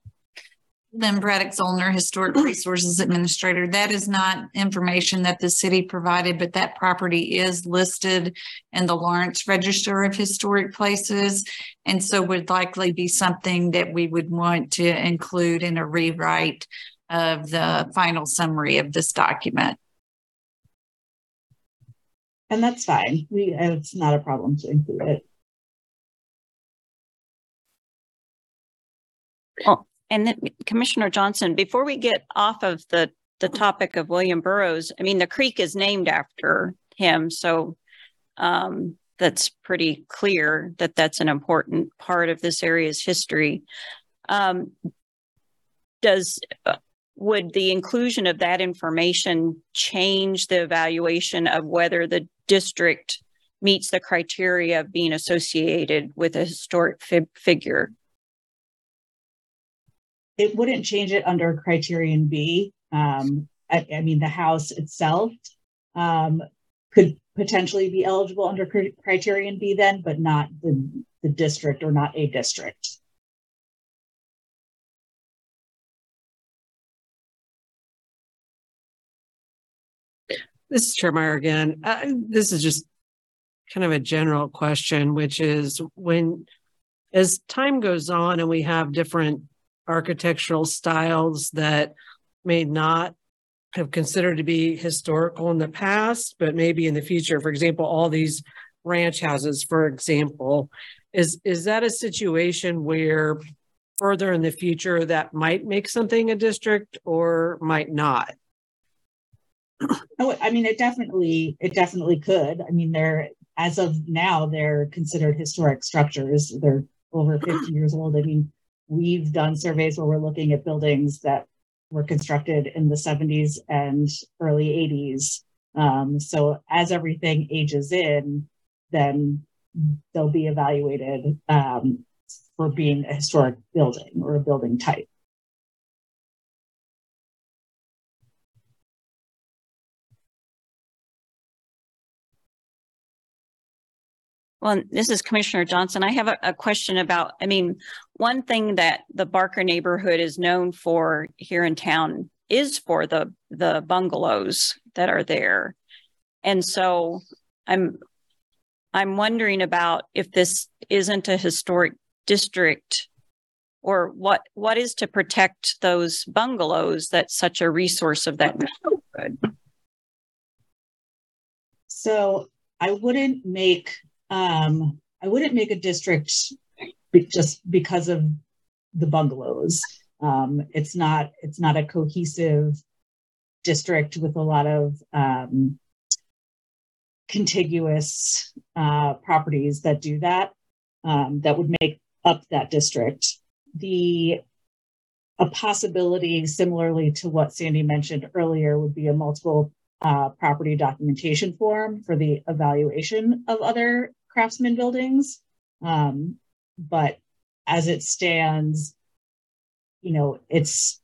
Lynn Braddock Zollner, Historic mm. Resources Administrator. That is not information that the city provided, but that property is listed in the Lawrence Register of Historic Places. And so would likely be something that we would want to include in a rewrite of the final summary of this document. And that's fine. We uh, it's not a problem to include it. Oh, and then Commissioner Johnson, before we get off of the, the topic of William Burroughs, I mean, the creek is named after him. So um, that's pretty clear that that's an important part of this area's history. Um, does, uh, would the inclusion of that information change the evaluation of whether the district meets the criteria of being associated with a historic figure? It wouldn't change it under criterion B. Um, I, I mean, the house itself um, could potentially be eligible under cri- criterion B then, but not the, the district or not a district. This is Chair Meyer again. Uh, this is just kind of a general question, which is when, as time goes on and we have different architectural styles that may not have considered to be historical in the past, but maybe in the future, for example, all these ranch houses, for example. Is, is that a situation where further in the future that might make something a district or might not? Oh, I mean, it definitely, it definitely could. I mean, they're, as of now, they're considered historic structures. They're over 50 years old. I mean, we've done surveys where we're looking at buildings that were constructed in the 70s and early 80s. Um, so as everything ages in, then they'll be evaluated um, for being a historic building or a building type. Well, this is Commissioner Johnson. I have a, a, question about, I mean, one thing that the Barker neighborhood is known for here in town is for the the bungalows that are there. And so I'm I'm wondering about if this isn't a historic district or what what is to protect those bungalows that's such a resource of that neighborhood. So I wouldn't make um, I wouldn't make a district be- just because of the bungalows. Um, it's not it's not a cohesive district with a lot of um, contiguous uh, properties that do that. Um, that would make up that district. The a possibility similarly to what Sandy mentioned earlier would be a multiple uh, property documentation form for the evaluation of other craftsman buildings. Um, but as it stands, you know, it's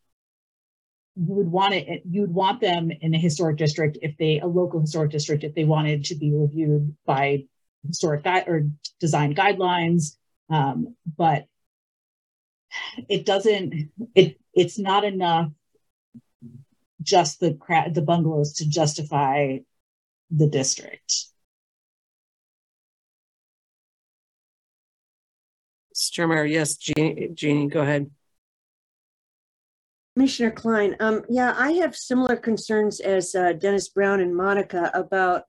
you would want it you'd want them in a historic district if they a local historic district if they wanted to be reviewed by historic guide or design guidelines um, but it doesn't it it's not enough just the the bungalows to justify the district Chair yes, Jeannie, Jeannie, go ahead. Commissioner Klein, um, yeah, I have similar concerns as uh, Dennis Brown and Monica about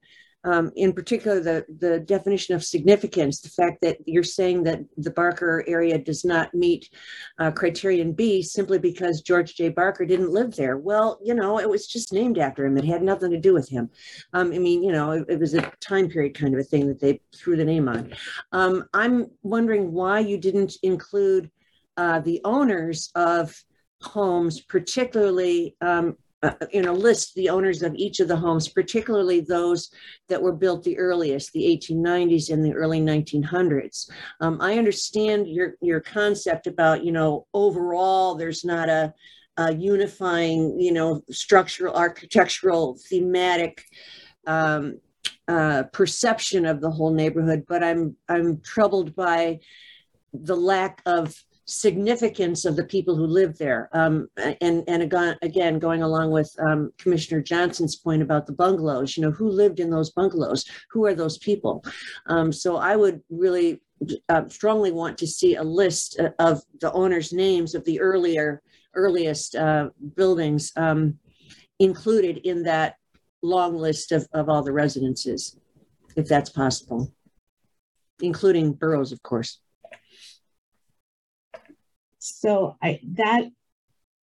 um, in particular the, the definition of significance, the fact that you're saying that the Barker area does not meet uh, criterion B simply because George J. Barker didn't live there. Well, you know, it was just named after him. It had nothing to do with him. Um, I mean, you know, it, it, was a time period kind of a thing that they threw the name on. Um, I'm wondering why you didn't include uh, the owners of homes, particularly um, uh, you know, list the owners of each of the homes, particularly those that were built the earliest, the 1890s and the early 1900s. Um, I understand your your concept about, you know, overall there's not a, a unifying, you know, structural, architectural, thematic um, uh, perception of the whole neighborhood, but I'm I'm troubled by the lack of significance of the people who live there. Um, and and again, again, going along with um, Commissioner Johnson's point about the bungalows, you know, who lived in those bungalows? Who are those people? Um, so I would really uh, strongly want to see a list of the owners' names of the earlier earliest uh, buildings um, included in that long list of, of all the residences, if that's possible, including Burroughs, of course. So I that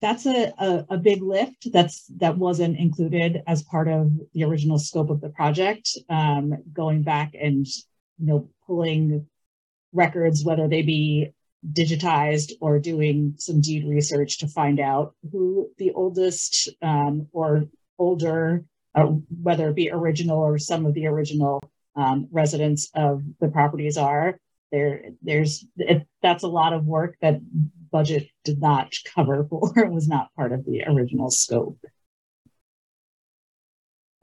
that's a, a, a, big lift that's that wasn't included as part of the original scope of the project. Um, going back and you know pulling records whether they be digitized or doing some deed research to find out who the oldest um, or older uh, whether it be original or some of the original um, residents of the properties are there there's it, that's a lot of work that budget did not cover for was not part of the original scope.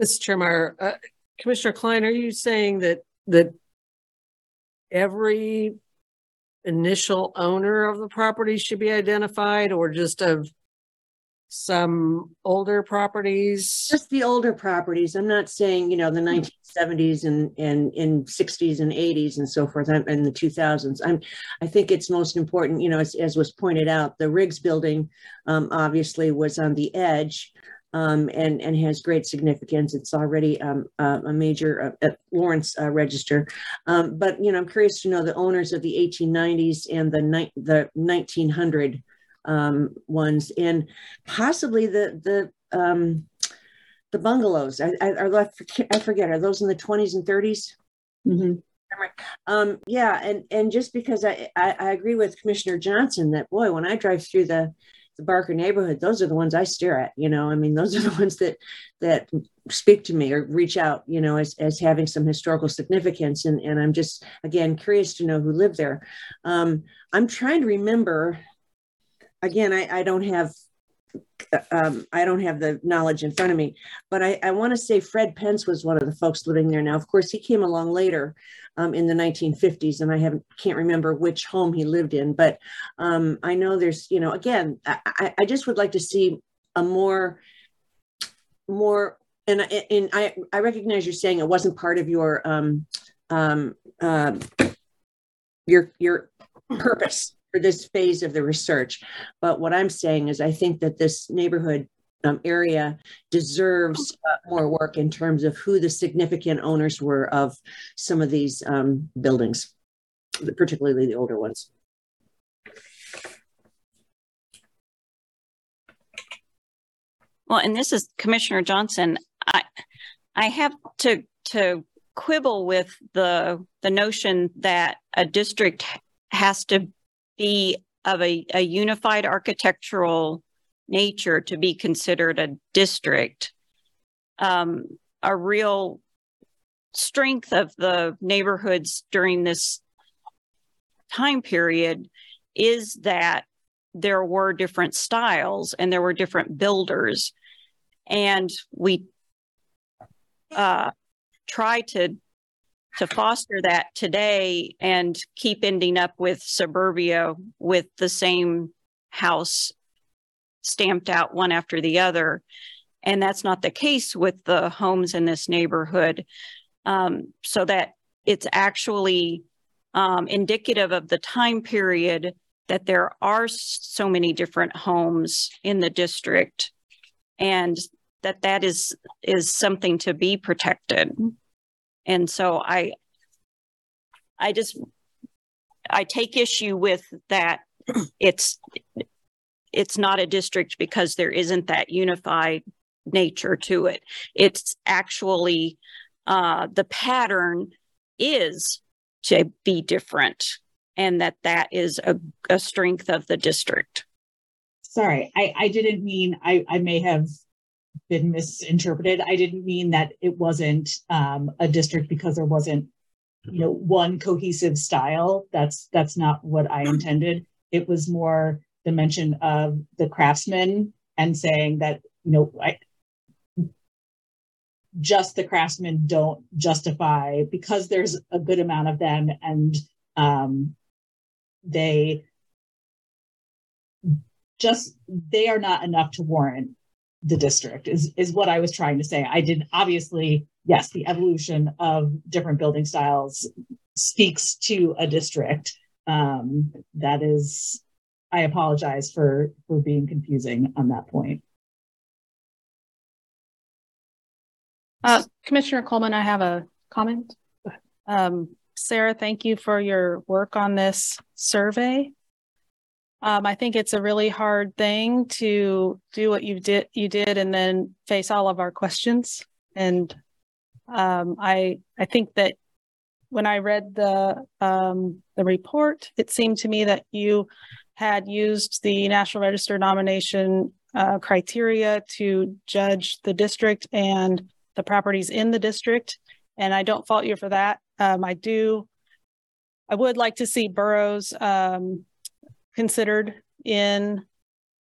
Mr. Chairman, uh, Commissioner Klein, are you saying that that every initial owner of the property should be identified or just of some older properties? Just the older properties. I'm not saying, you know, the 1970s and and in 60s and 80s and so forth and the 2000s. I'm I think it's most important, you know, as, as was pointed out, the Riggs building um, obviously was on the edge um, and and has great significance. It's already um, uh, a major uh, Lawrence uh, register. Um, but you know, I'm curious to know the owners of the 1890s and the ni- the 1900 um, ones, and possibly the the um, the bungalows. I, I, I, I forget. Are those in the 20s and 30s? Mm-hmm. Um, yeah, and and just because I, I, I agree with Commissioner Johnson that boy, when I drive through the the Barker neighborhood, those are the ones I stare at. You know, I mean, those are the ones that that speak to me or reach out. You know, as as having some historical significance, and and I'm just again curious to know who lived there. Um, I'm trying to remember. Again, I, I don't have um, I don't have the knowledge in front of me, but I, I want to say Fred Pence was one of the folks living there. Now, of course, he came along later um, in the 1950s, and I haven't can't remember which home he lived in, but um, I know there's, you know, again, I, I just would like to see a more, more, and and I I recognize you're saying it wasn't part of your um um uh, your your purpose for this phase of the research. But what I'm saying is, I think that this neighborhood um, area deserves uh, more work in terms of who the significant owners were of some of these um, buildings, particularly the older ones. Well, and this is Commissioner Johnson. I I have to to quibble with the the notion that a district has to be of a, a unified architectural nature to be considered a district. Um, a real strength of the neighborhoods during this time period is that there were different styles and there were different builders. And we uh, try to to foster that today and keep ending up with suburbia with the same house stamped out one after the other. And that's not the case with the homes in this neighborhood. Um, so that it's actually um, indicative of the time period that there are so many different homes in the district and that that is is something to be protected and so I I just I take issue with that it's it's not a district because there isn't that unified nature to it. It's actually uh, the pattern is to be different, and that that is a, a strength of the district. Sorry, I, I didn't mean I, I may have been misinterpreted. I didn't mean that it wasn't um, a district because there wasn't, you know, one cohesive style. That's that's not what I intended. It was more the mention of the craftsmen and saying that you know I, just the craftsmen don't justify because there's a good amount of them and um, they just they are not enough to warrant the district is is what I was trying to say. I did obviously yes, the evolution of different building styles speaks to a district. Um, that is, I apologize for for being confusing on that point. Uh, Commissioner Coleman, I have a comment. Um, Sarah, thank you for your work on this survey. Um, I think it's a really hard thing to do what you did you did and then face all of our questions. And um, I I think that when I read the um, the report, it seemed to me that you had used the National Register nomination uh, criteria to judge the district and the properties in the district. And I don't fault you for that. Um, I do. I would like to see Burroughs um, considered in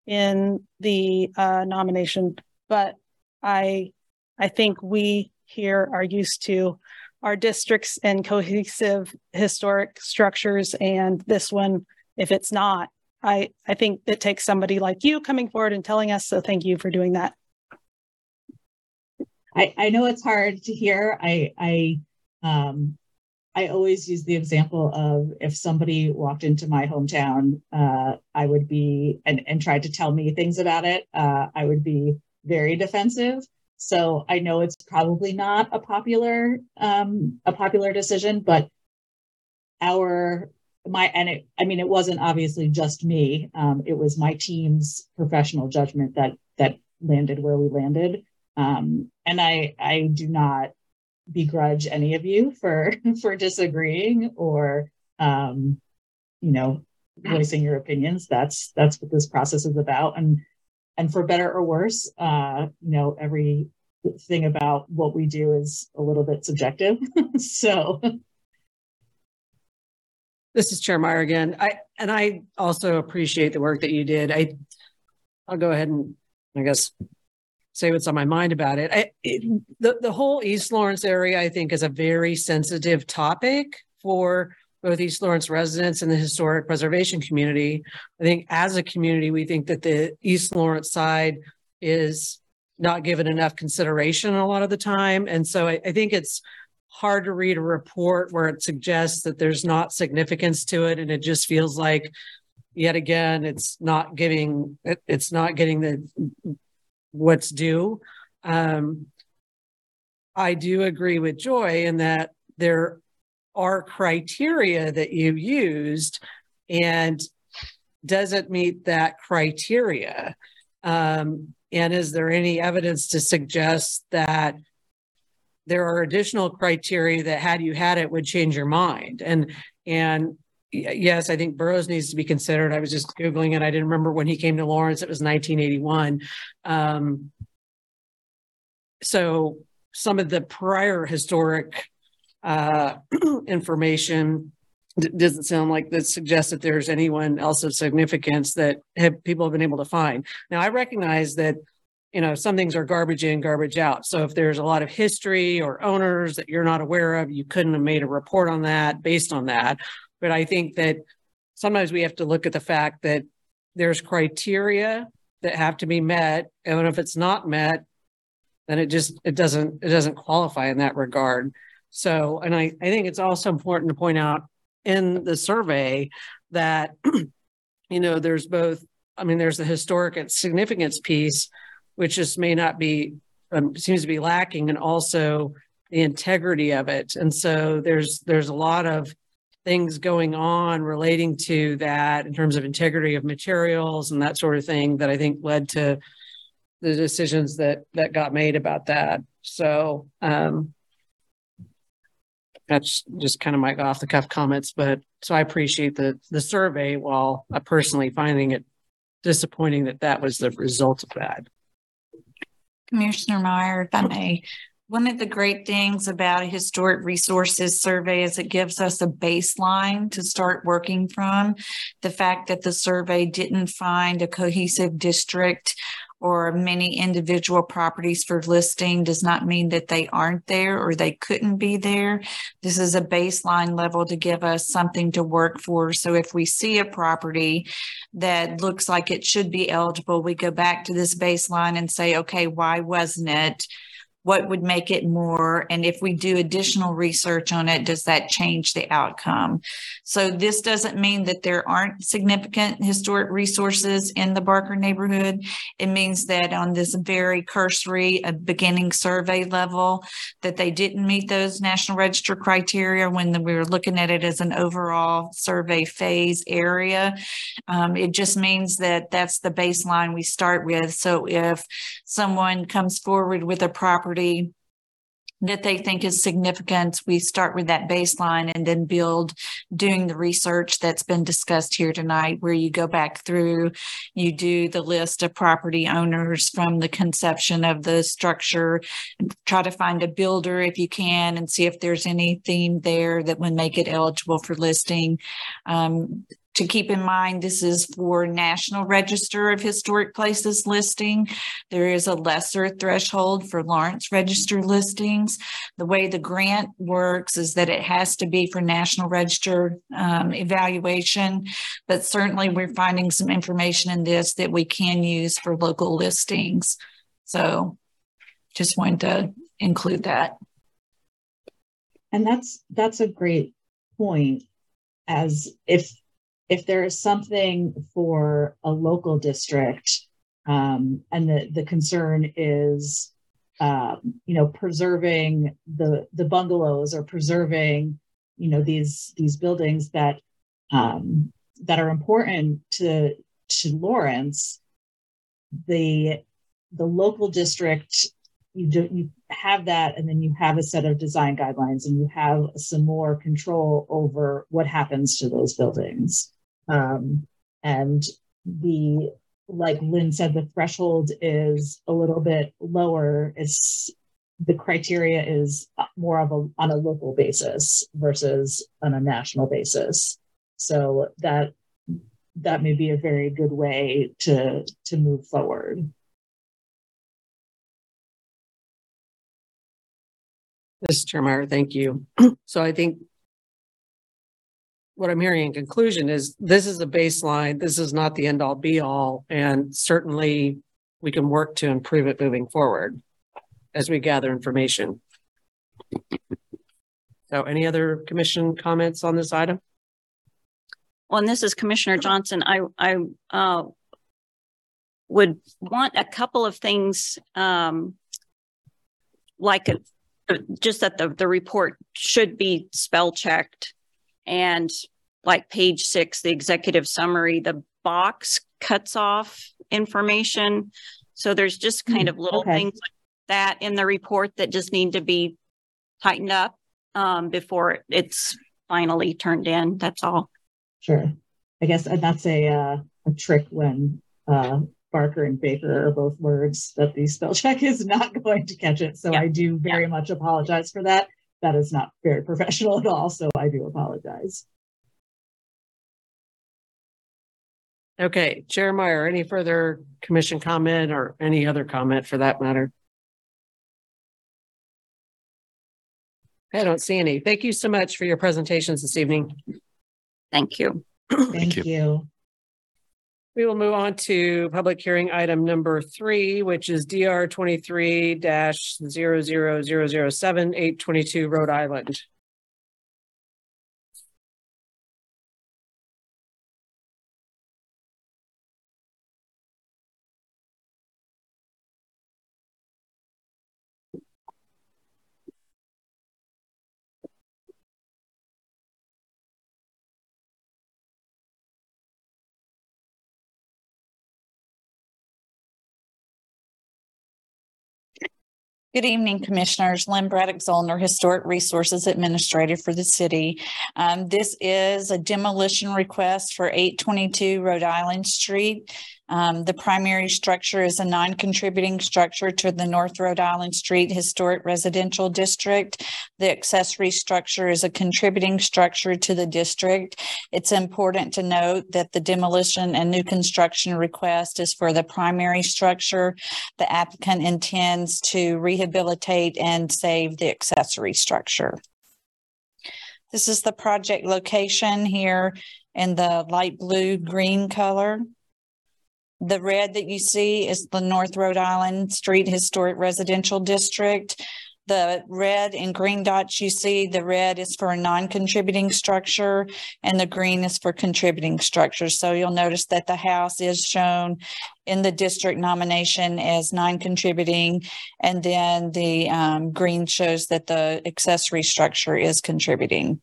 in the uh, nomination, but I I think we here are used to our districts and cohesive historic structures, and this one, if it's not, I I think it takes somebody like you coming forward and telling us. So thank you for doing that. I I know it's hard to hear. I I um I always use the example of if somebody walked into my hometown, uh, I would be and, and tried to tell me things about it. Uh, I would be very defensive. So I know it's probably not a popular um, a popular decision, but our my and it I mean it wasn't obviously just me. Um, it was my team's professional judgment that that landed where we landed. Um, and I I do not begrudge any of you for for disagreeing or um, you know voicing your opinions. That's that's what this process is about. And and for better or worse, uh, you know, every thing about what we do is a little bit subjective. so this is Chair Meyer again. I and I also appreciate the work that you did. I I'll go ahead and I guess say what's on my mind about it. I, it the, the whole East Lawrence area, I think, is a very sensitive topic for both East Lawrence residents and the historic preservation community. I think as a community, we think that the East Lawrence side is not given enough consideration a lot of the time. And so I, I think it's hard to read a report where it suggests that there's not significance to it. And it just feels like yet again, it's not giving, it, it's not getting the what's due. Um, I do agree with Joy in that there are criteria that you used and does it meet that criteria? Um, and is there any evidence to suggest that there are additional criteria that had you had it would change your mind? And and yes, I think Burroughs needs to be considered. I was just Googling it. I didn't remember when he came to Lawrence. It was 1981. Um, so some of the prior historic uh, information doesn't sound like that suggests that there's anyone else of significance that have people have been able to find. Now I recognize that you know some things are garbage in, garbage out. So if there's a lot of history or owners that you're not aware of, you couldn't have made a report on that based on that. But I think that sometimes we have to look at the fact that there's criteria that have to be met, and if it's not met, then it just it doesn't it doesn't qualify in that regard. So, and I, I think it's also important to point out in the survey that, you know, there's both, I mean, there's the historic significance piece, which just may not be, um, seems to be lacking, and also the integrity of it. And so there's, there's a lot of things going on relating to that in terms of integrity of materials and that sort of thing that I think led to the decisions that that got made about that. So um, that's just kind of my off the cuff comments, but so I appreciate the the survey while I personally finding it disappointing that that was the result of that. Commissioner Meyer, if I may, one of the great things about a historic resources survey is it gives us a baseline to start working from. The fact that the survey didn't find a cohesive district or many individual properties for listing does not mean that they aren't there or they couldn't be there. This is a baseline level to give us something to work for. So if we see a property that looks like it should be eligible, we go back to this baseline and say, okay, why wasn't it? What would make it more and if we do additional research on it does that change the outcome? So this doesn't mean that there aren't significant historic resources in the barker neighborhood. It means that on this very cursory a beginning survey level that they didn't meet those national register criteria when we were looking at it as an overall survey phase area. Um, it just means that that's the baseline we start with. So if someone comes forward with a property property that they think is significant. We start with that baseline and then build doing the research that's been discussed here tonight, where you go back through, you do the list of property owners from the conception of the structure, try to find a builder if you can and see if there's anything there that would make it eligible for listing. Um, to keep in mind, this is for National Register of Historic Places listing. There is a lesser threshold for Lawrence Register listings. The way the grant works is that it has to be for National Register um, evaluation, but certainly we're finding some information in this that we can use for local listings. So just wanted to include that. And that's that's a great point as if if there is something for a local district Um, and the, the concern is, um, you know, preserving the, the bungalows or preserving, you know, these, these buildings that, um, that are important to, to Lawrence. The, the local district you do you have that and then you have a set of design guidelines and you have some more control over what happens to those buildings um, and the like lynn said the threshold is a little bit lower it's the criteria is more of a on a local basis versus on a national basis so that that may be a very good way to to move forward Mr. Chair thank you. So I think what I'm hearing in conclusion is this is a baseline. This is not the end all be all. And certainly we can work to improve it moving forward as we gather information. So any other commission comments on this item? Well, and this is Commissioner Johnson. I, I, uh, would want a couple of things, um, like a, just that the, the report should be spell checked and like page six, the executive summary, the box cuts off information. So there's just kind of little okay. things like that in the report that just need to be tightened up um, before it's finally turned in. That's all. Sure. I guess that's a uh, a trick when uh, Barker and Baker are both words that the spell check is not going to catch it. So yeah. I do very yeah. much apologize for that. That is not very professional at all. So I do apologize. Okay, Chair Meyer, any further commission comment or any other comment for that matter? I don't see any. Thank you so much for your presentations this evening. Thank you. Thank, Thank you. you. We will move on to public hearing item number three, which is DR twenty-three 7 822 Rhode Island. Good evening, Commissioners. Lynn Braddock Zollner, Historic Resources Administrator for the city. Um, this is a demolition request for 822 Rhode Island Street. Um, the primary structure is a non-contributing structure to the North Rhode Island Street Historic Residential District. The accessory structure is a contributing structure to the district. It's important to note that the demolition and new construction request is for the primary structure. The applicant intends to rehabilitate and save the accessory structure. This is the project location here in the light blue green color. The red that you see is the North Rhode Island Street Historic Residential District. The red and green dots you see, the red is for a non-contributing structure and the green is for contributing structures. So you'll notice that the house is shown in the district nomination as non-contributing and then the um, green shows that the accessory structure is contributing.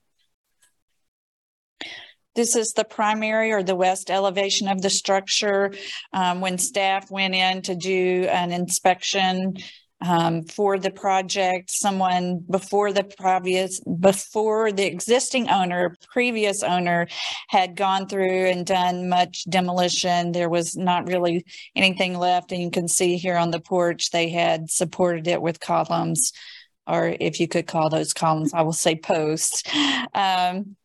This is the primary or the west elevation of the structure. Um, when staff went in to do an inspection um, for the project, someone before the previous, before the existing owner, previous owner had gone through and done much demolition. There was not really anything left. And you can see here on the porch, they had supported it with columns or if you could call those columns, I will say posts. Um,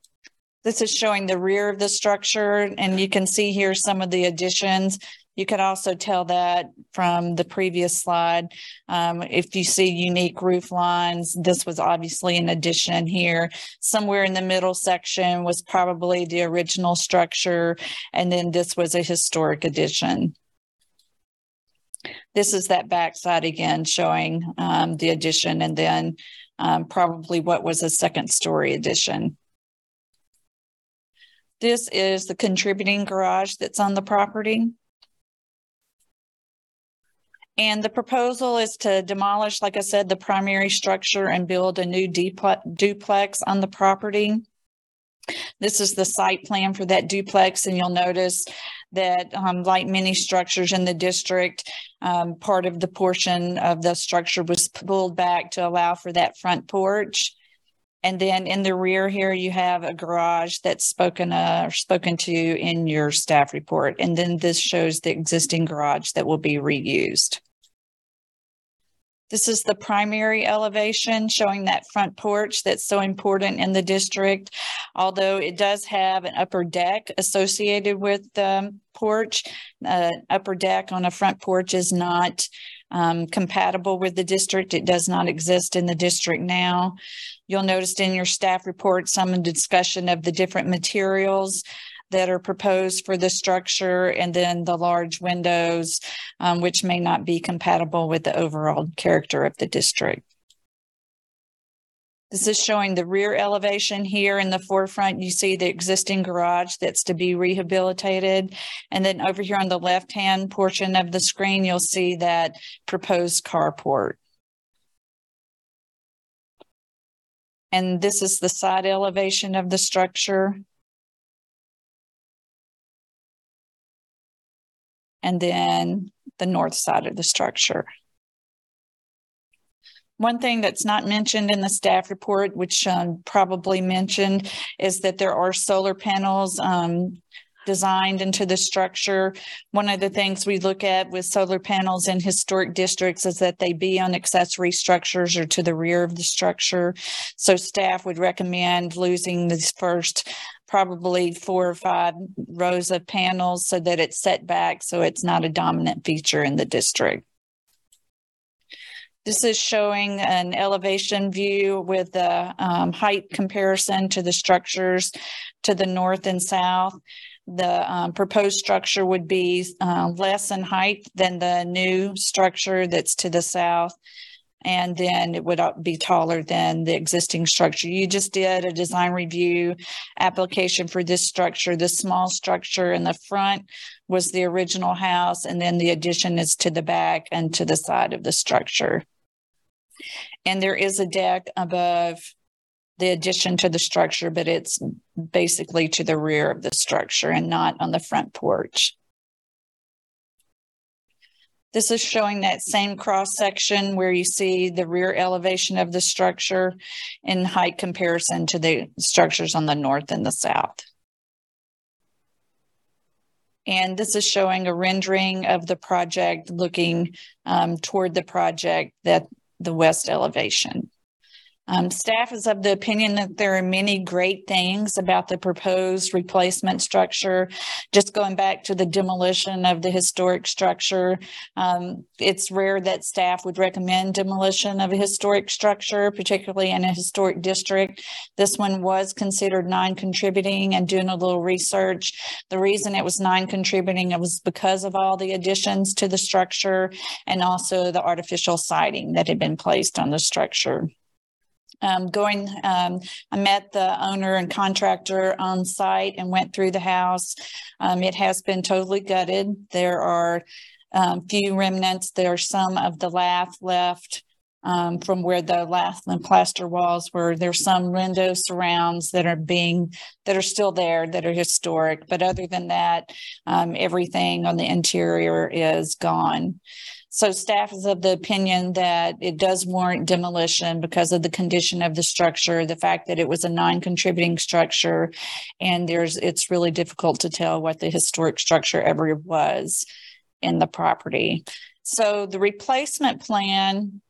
this is showing the rear of the structure, and you can see here some of the additions. You could also tell that from the previous slide. Um, if you see unique roof lines, this was obviously an addition here. Somewhere in the middle section was probably the original structure, and then this was a historic addition. This is that backside again showing um, the addition and then um, probably what was a second story addition. This is the contributing garage that's on the property. And the proposal is to demolish, like I said, the primary structure and build a new duplex, on the property. This is the site plan for that duplex, and you'll notice that, um, like many structures in the district, um, part of the portion of the structure was pulled back to allow for that front porch. And then in the rear here, you have a garage that's spoken uh, spoken to in your staff report. And then this shows the existing garage that will be reused. This is the primary elevation showing that front porch that's so important in the district. Although it does have an upper deck associated with the porch, uh, upper deck on a front porch is not um, compatible with the district. It does not exist in the district now. You'll notice in your staff report some discussion of the different materials that are proposed for the structure and then the large windows, um, which may not be compatible with the overall character of the district. This is showing the rear elevation here in the forefront. You see the existing garage that's to be rehabilitated. And then over here on the left-hand portion of the screen, you'll see that proposed carport. And this is the side elevation of the structure. And then the north side of the structure. One thing that's not mentioned in the staff report, which um, probably mentioned, is that there are solar panels um, designed into the structure. One of the things we look at with solar panels in historic districts is that they be on accessory structures or to the rear of the structure. So staff would recommend losing these first probably four or five rows of panels so that it's set back so it's not a dominant feature in the district. This is showing an elevation view with the um, height comparison to the structures to the north and south. The um, proposed structure would be uh, less in height than the new structure that's to the south. And then it would be taller than the existing structure. You just did a design review application for this structure. The small structure in the front was the original house, and then the addition is to the back and to the side of the structure. And there is a deck above the addition to the structure, but it's basically to the rear of the structure and not on the front porch. This is showing that same cross section where you see the rear elevation of the structure in height comparison to the structures on the north and the south. And this is showing a rendering of the project looking um, toward the project that the west elevation. Um, staff is of the opinion that there are many great things about the proposed replacement structure. Just going back to the demolition of the historic structure, um, it's rare that staff would recommend demolition of a historic structure, particularly in a historic district. This one was considered non-contributing and doing a little research. The reason it was non-contributing it was because of all the additions to the structure and also the artificial siding that had been placed on the structure um, going, um, I met the owner and contractor on site and went through the house. Um, it has been totally gutted. There are um, few remnants. There are some of the lath left um, from where the lath and plaster walls were. There's some window surrounds that are being that are still there that are historic, but other than that, um, everything on the interior is gone. So staff is of the opinion that it does warrant demolition because of the condition of the structure, the fact that it was a non-contributing structure, and there's it's really difficult to tell what the historic structure ever was in the property. So the replacement plan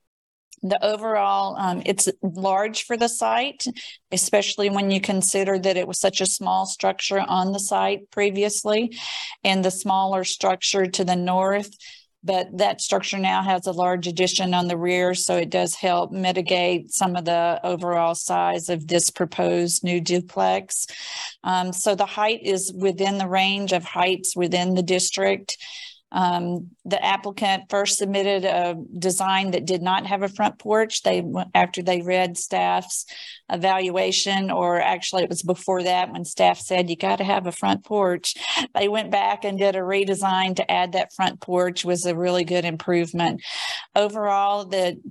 the overall um, it's large for the site especially when you consider that it was such a small structure on the site previously and the smaller structure to the north but that structure now has a large addition on the rear, so it does help mitigate some of the overall size of this proposed new duplex. Um, so the height is within the range of heights within the district. Um, the applicant first submitted a design that did not have a front porch. They, after they read staff's evaluation, or actually it was before that when staff said you got to have a front porch. They went back and did a redesign to add that front porch was a really good improvement. Overall, the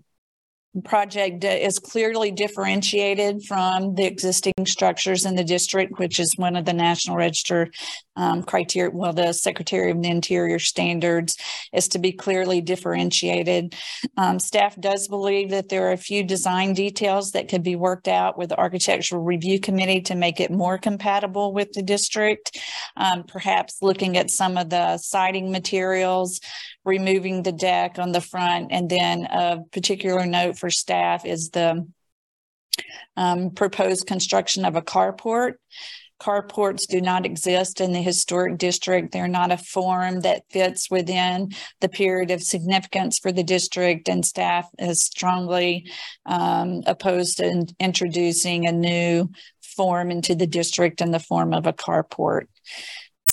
project is clearly differentiated from the existing structures in the district, which is one of the National Register um, criteria, well, the Secretary of the Interior standards is to be clearly differentiated. Um, staff does believe that there are a few design details that could be worked out with the Architectural Review Committee to make it more compatible with the district. Um, perhaps looking at some of the siding materials, removing the deck on the front, and then a particular note for staff is the um, proposed construction of a carport. Carports do not exist in the historic district. They're not a form that fits within the period of significance for the district, and staff is strongly um, opposed to in- introducing a new form into the district in the form of a carport.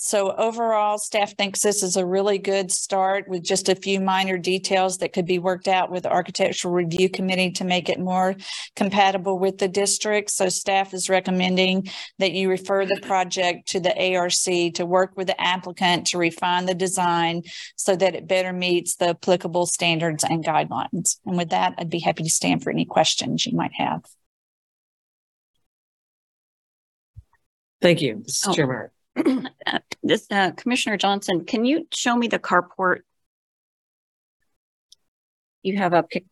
So overall, staff thinks this is a really good start with just a few minor details that could be worked out with the Architectural Review Committee to make it more compatible with the district. So staff is recommending that you refer the project to the ARC to work with the applicant to refine the design so that it better meets the applicable standards and guidelines. And with that, I'd be happy to stand for any questions you might have. Thank you. This is Oh. Chair Meyer. Uh, This, uh, Commissioner Johnson, can you show me the carport? You have a pic,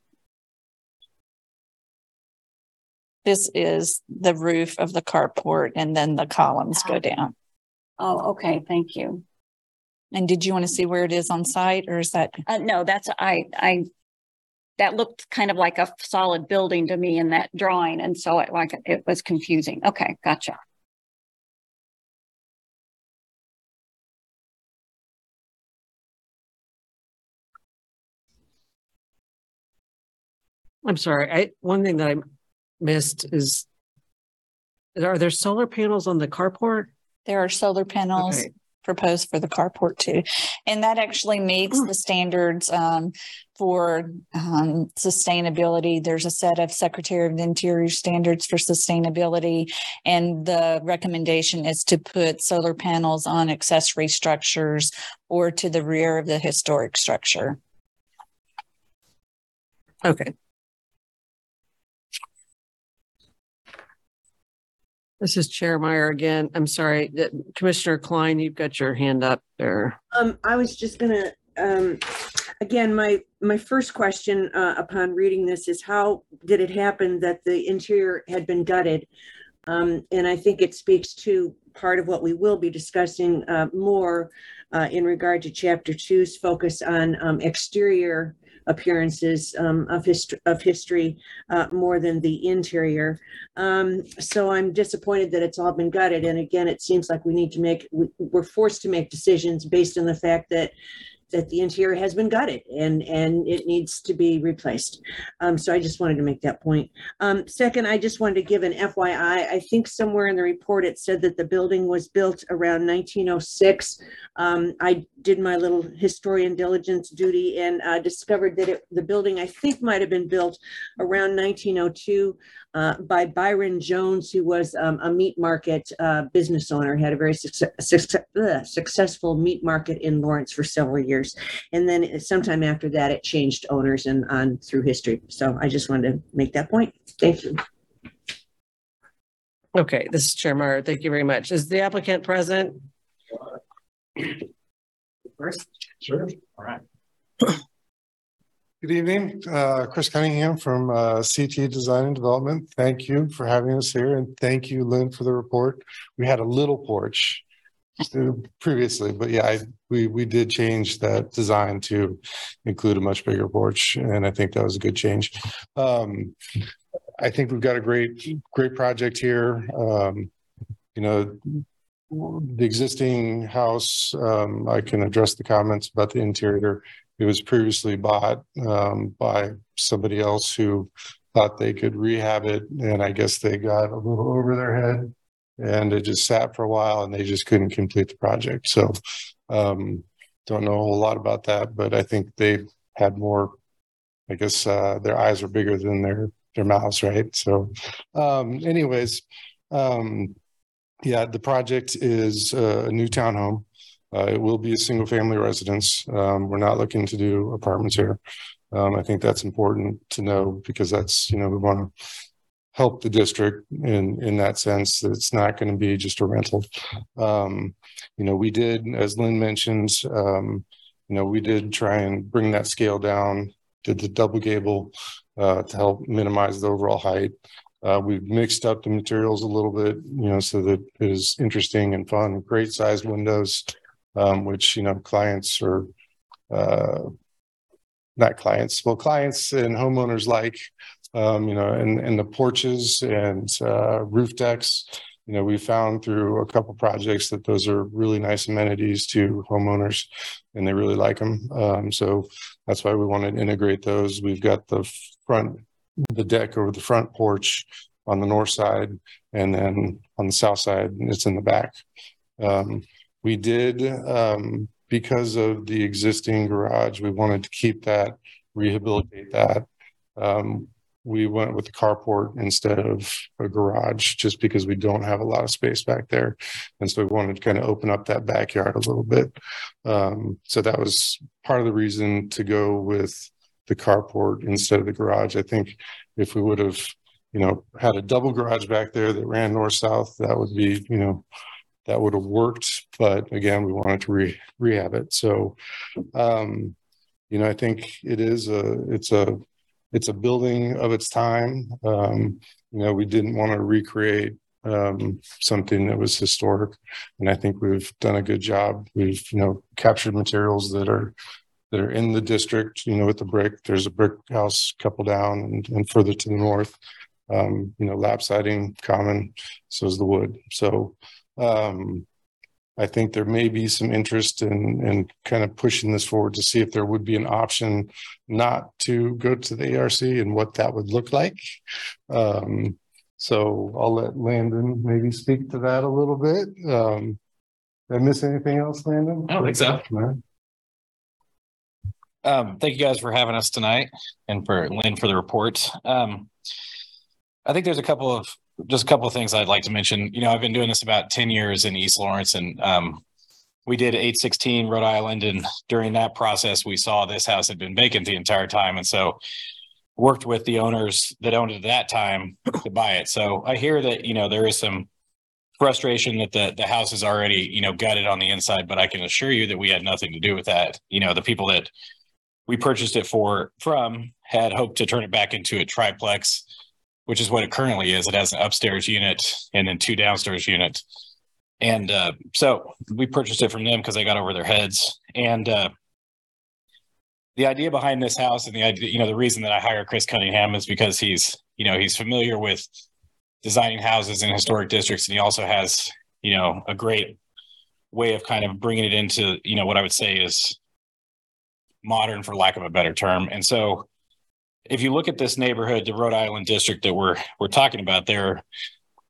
This is the roof of the carport and then the columns go down. oh, okay, thank you. And did you want to see where it is on site or is that? Uh, no, that's, I, I, that looked kind of like a solid building to me in that drawing, and so it like, it was confusing. Okay, gotcha. I'm sorry. I, one thing that I missed is, are there solar panels on the carport? There are solar panels Okay. proposed for the carport too. And that actually meets the standards um, for um, sustainability. There's a set of Secretary of the Interior standards for sustainability. And the recommendation is to put solar panels on accessory structures or to the rear of the historic structure. Okay. This is Chair Meyer again. I'm sorry, Commissioner Klein, you've got your hand up there. Um, I was just gonna, um, again, my, my first question, uh, upon reading this is how did it happen that the interior had been gutted? Um, and I think it speaks to part of what we will be discussing, uh, more, uh, in regard to chapter two's focus on, um, exterior appearances, um, of history, of history, uh, more than the interior. Um, so I'm disappointed that it's all been gutted. And again, it seems like we need to make, we, we're forced to make decisions based on the fact that that the interior has been gutted and, and it needs to be replaced. Um, so I just wanted to make that point. Um, second, I just wanted to give an FYI. I think somewhere in the report, it said that the building was built around 1906. Um, I did my little historian diligence duty and uh, discovered that it, the building, I think, might have been built around 1902 uh, by Byron Jones, who was um, a meat market uh, business owner, had a very success, success, ugh, successful meat market in Lawrence for several years. And then sometime after that, it changed owners and on through history. So I just wanted to make that point. Thank you. Okay, this is Chair Meyer. Thank you very much. Is the applicant present? First, sure. All right. Good evening, uh, Chris Cunningham from uh, CT Design and Development. Thank you for having us here and thank you, Lynn, for the report. We had a little porch previously, but yeah, I, we, we did change that design to include a much bigger porch and I think that was a good change. Um, I think we've got a great, great project here. Um, you know, the existing house, um, I can address the comments about the interior. It was previously bought, um, by somebody else who thought they could rehab it, and I guess they got a little over their head. And it just sat for a while and they just couldn't complete the project, so, um, don't know a whole lot about that, but I think they had more. I guess uh, their eyes are bigger than their their mouths, right? So, um, anyways, um, yeah, the project is uh, a new townhome. Uh, it will be a single family residence. Um, we're not looking to do apartments here. Um, I think that's important to know because that's, you know, we want to help the district in, in that sense that it's not going to be just a rental. Um, you know, we did, as Lynn mentioned, um, you know, we did try and bring that scale down, did the double gable uh, to help minimize the overall height. Uh, we've mixed up the materials a little bit, you know, so that it is interesting and fun. Great sized windows, um, which you know clients are uh, not clients, well, clients and homeowners like, um, you know, and and the porches and uh, roof decks. You know, we found through a couple projects that those are really nice amenities to homeowners, and they really like them. Um, so that's why we want to integrate those. We've got the front the deck over the front porch on the north side, and then on the south side, it's in the back. Um, we did, um, because of the existing garage, we wanted to keep that, rehabilitate that. Um, we went with the carport instead of a garage just because we don't have a lot of space back there. And so we wanted to kind of open up that backyard a little bit. Um, so that was part of the reason to go with the carport instead of the garage. I think if we would have, you know, had a double garage back there that ran north south, that would be, you know, that would have worked. But again, we wanted to re- rehab it. So, um, you know, I think it is a, it's a, it's a building of its time. Um, you know, we didn't want to recreate um, something that was historic, and I think we've done a good job. We've, you know, captured materials that are that are in the district, you know, with the brick. There's a brick house couple down and, and further to the north. Um, you know, lap siding common, so is the wood. So um, I think there may be some interest in in kind of pushing this forward to see if there would be an option not to go to the ARC and what that would look like. Um, so I'll let Landon maybe speak to that a little bit. Um, did I miss anything else, Landon? I don't think so. Um, thank you guys for having us tonight and for Lynn for the report. Um, I think there's a couple of just a couple of things I'd like to mention. You know, I've been doing this about 10 years in East Lawrence and um, we did 816 Rhode Island. And during that process, we saw this house had been vacant the entire time. And so worked with the owners that owned it at that time to buy it. So I hear that, you know, there is some frustration that the, the house is already, you know, gutted on the inside, but I can assure you that we had nothing to do with that. You know, the people that we purchased it for from had hoped to turn it back into a triplex, which is what it currently is. It has an upstairs unit and then two downstairs units. And uh, so we purchased it from them because they got over their heads. And uh, the idea behind this house and the idea, you know, the reason that I hire Chris Cunningham is because he's, you know, he's familiar with designing houses in historic districts. And he also has, you know, a great way of kind of bringing it into, you know, what I would say is modern for lack of a better term. And so if you look at this neighborhood, the Rhode Island district that we're we're talking about, there are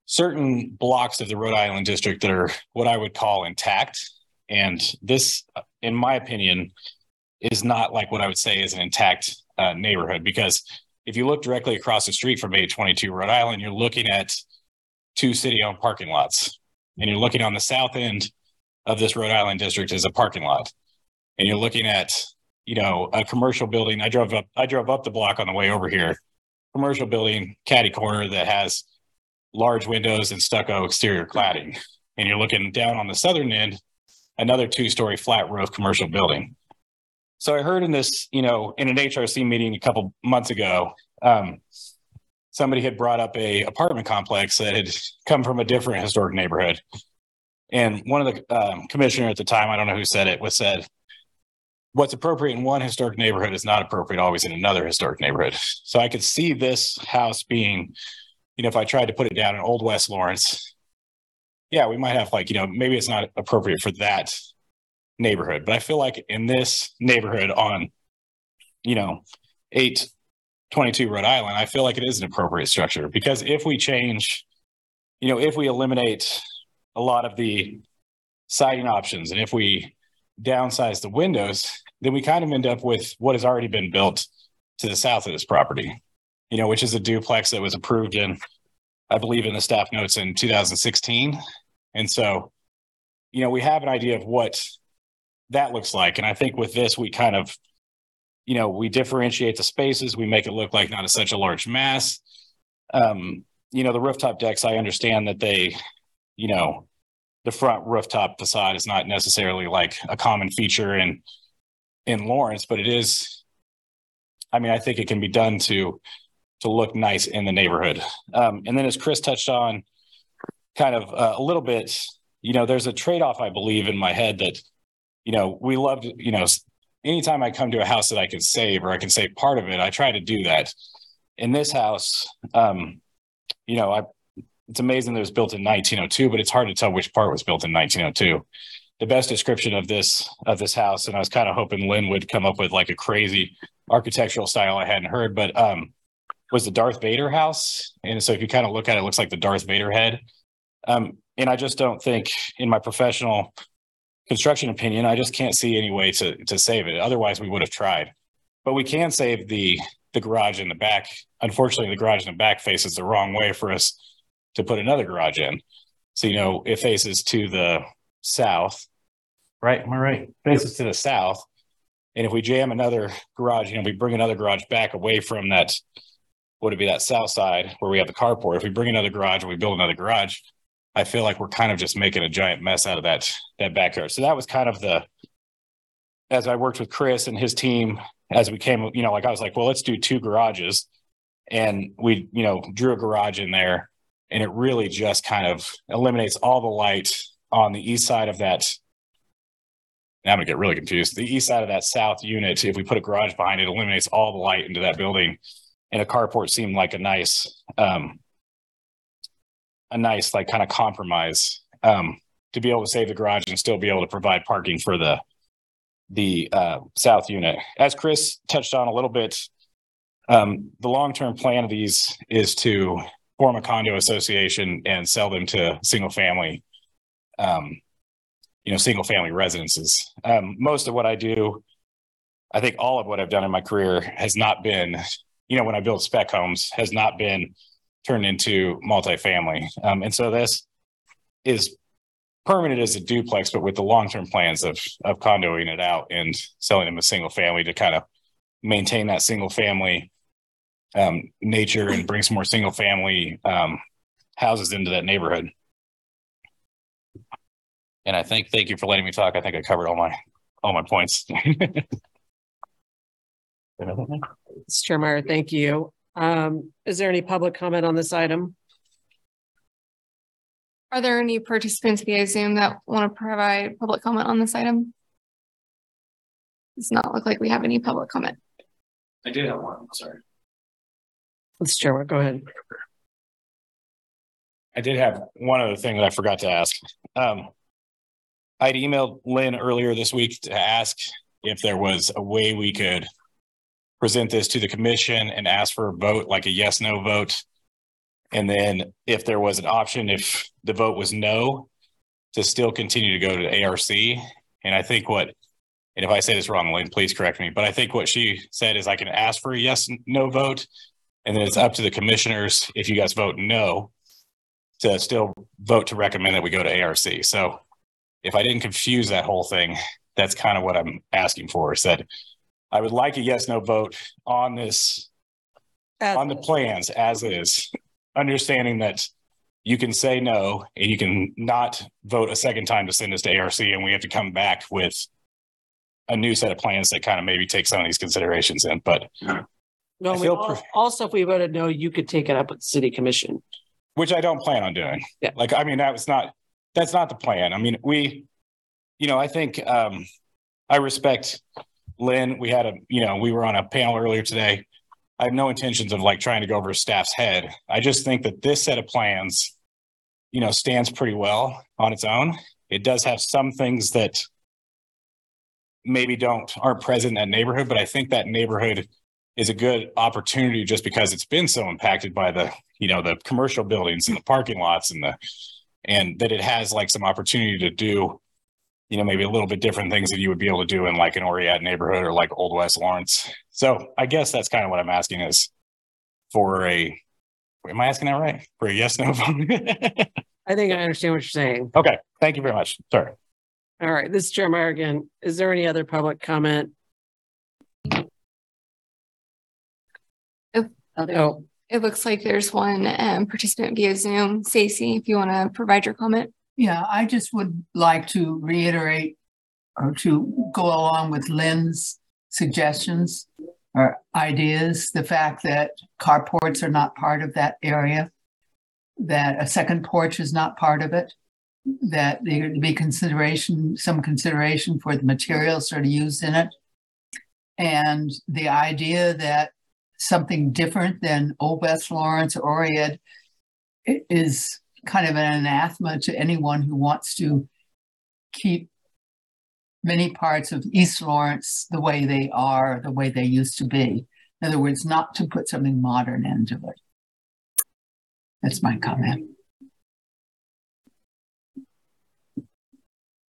certain blocks of the Rhode Island district that are what I would call intact. And this, in my opinion, is not like what I would say is an intact uh, neighborhood because if you look directly across the street from 822 Rhode Island, you're looking at two city-owned parking lots, and you're looking on the south end of this Rhode Island district as a parking lot, and you're looking at you know, a commercial building. I drove up, I drove up the block on the way over here. Commercial building, caddy corner that has large windows and stucco exterior cladding. And you're looking down on the southern end, another two-story flat roof commercial building. So I heard in this, you know, in an HRC meeting a couple months ago, um, somebody had brought up a apartment complex that had come from a different historic neighborhood. And one of the um, commissioner at the time, I don't know who said it, was said, what's appropriate in one historic neighborhood is not appropriate always in another historic neighborhood. So I could see this house being, you know, if I tried to put it down in Old West Lawrence, yeah, we might have like, you know, maybe it's not appropriate for that neighborhood, but I feel like in this neighborhood on, you know, 822 Rhode Island, I feel like it is an appropriate structure because if we change, you know, if we eliminate a lot of the siding options and if we downsize the windows, then we kind of end up with what has already been built to the south of this property, you know, which is a duplex that was approved in, I believe, in the staff notes in 2016. And so, you know, we have an idea of what that looks like. And I think with this, we kind of, you know, we differentiate the spaces, we make it look like not a, such a large mass. Um, you know, the rooftop decks, I understand that they, you know, the front rooftop facade is not necessarily like a common feature in in Lawrence, but it is. I mean, I think it can be done to to look nice in the neighborhood. Um, and then, as Chris touched on, kind of uh, a little bit, you know, there's a trade off I believe in my head that, you know, we love, you know, anytime I come to a house that I can save or I can save part of it, I try to do that. In this house, um, you know, I it's amazing that it was built in 1902, but it's hard to tell which part was built in 1902. The best description of this of this house, and I was kind of hoping Lynn would come up with like a crazy architectural style I hadn't heard, but um, was the Darth Vader house. And so if you kind of look at it, it looks like the Darth Vader head. Um, and I just don't think, in my professional construction opinion, I just can't see any way to to save it. Otherwise, we would have tried. But we can save the the garage in the back. Unfortunately, the garage in the back faces the wrong way for us to put another garage in. So, you know, it faces to the south, right? Am I right? Faces to the south. And if we jam another garage, you know, we bring another garage back away from that, would it be that south side where we have the carport? If we bring another garage and we build another garage, I feel like we're kind of just making a giant mess out of that that backyard. So that was kind of the as I worked with Chris and his team as we came, you know, like I was like, well, let's do two garages. And we, you know, drew a garage in there and it really just kind of eliminates all the light on the east side of that. Now I'm gonna get really confused. The east side of that south unit, if we put a garage behind it, eliminates all the light into that building. And a carport seemed like a nice, um, a nice like kind of compromise um, to be able to save the garage and still be able to provide parking for the the uh, south unit. As Chris touched on a little bit, um, the long term plan of these is to form a condo association and sell them to single family, um, you know, single family residences. Um, most of what I do, I think all of what I've done in my career has not been, you know, when I build spec homes, has not been turned into multifamily. Um, and so this is permanent as a duplex, but with the long-term plans of of condoing it out and selling them as single family to kind of maintain that single family um, nature and bring some more single family um, houses into that neighborhood. And I think, thank you for letting me talk. I think I covered all my all my points. Mr. Chair Meyer, thank you. Um, is there any public comment on this item? Are there any participants via Zoom that want to provide public comment on this item? Does not look like we have any public comment. I did have one. Sorry. Mr. Chair, go ahead. I did have one other thing that I forgot to ask. Um, I'd emailed Lynn earlier this week to ask if there was a way we could present this to the commission and ask for a vote, like a yes, no vote. And then if there was an option, if the vote was no, to still continue to go to ARC. And I think what, and if I say this wrong, Lynn, please correct me, but I think what she said is I can ask for a yes, no vote. And then it's up to the commissioners, if you guys vote no, to still vote to recommend that we go to ARC. So if I didn't confuse that whole thing, that's kind of what I'm asking for. Is that I would like a yes no vote on this As on the plans as is, understanding that you can say no and you can not vote a second time to send us to ARC and we have to come back with a new set of plans that kind of maybe take some of these considerations in. But No, I we feel al- pre- also, if we voted no, you could take it up with the city commission. which I don't plan on doing. Yeah. Like, I mean, that was not, that's not the plan. I mean, we, you know, I think, um, I respect Lynn. We had a, you know, we were on a panel earlier today. I have no intentions of like trying to go over staff's head. I just think that this set of plans, you know, stands pretty well on its own. It does have some things that maybe don't, aren't present in that neighborhood, but I think that neighborhood is a good opportunity just because it's been so impacted by the, you know, the commercial buildings and the parking lots and the, and that it has like some opportunity to do, you know, maybe a little bit different things that you would be able to do in like an Oread neighborhood or like Old West Lawrence. So I guess that's kind of what I'm asking is for a, am I asking that right? For a yes, no vote? I think I understand what you're saying. Okay, thank you very much. Sorry. All right, this is Chair Meyer again. Is there any other public comment? Oh, It looks like there's one um, participant via Zoom. Stacy, if you want to provide your comment. Yeah, I just would like to reiterate or to go along with Lynn's suggestions or ideas, the fact that carports are not part of that area, that a second porch is not part of it, that there to be consideration, some consideration for the materials that are used in it. And the idea that something different than Old West Lawrence or Oread is kind of an anathema to anyone who wants to keep many parts of East Lawrence the way they are, the way they used to be. In other words, not to put something modern into it. That's my comment.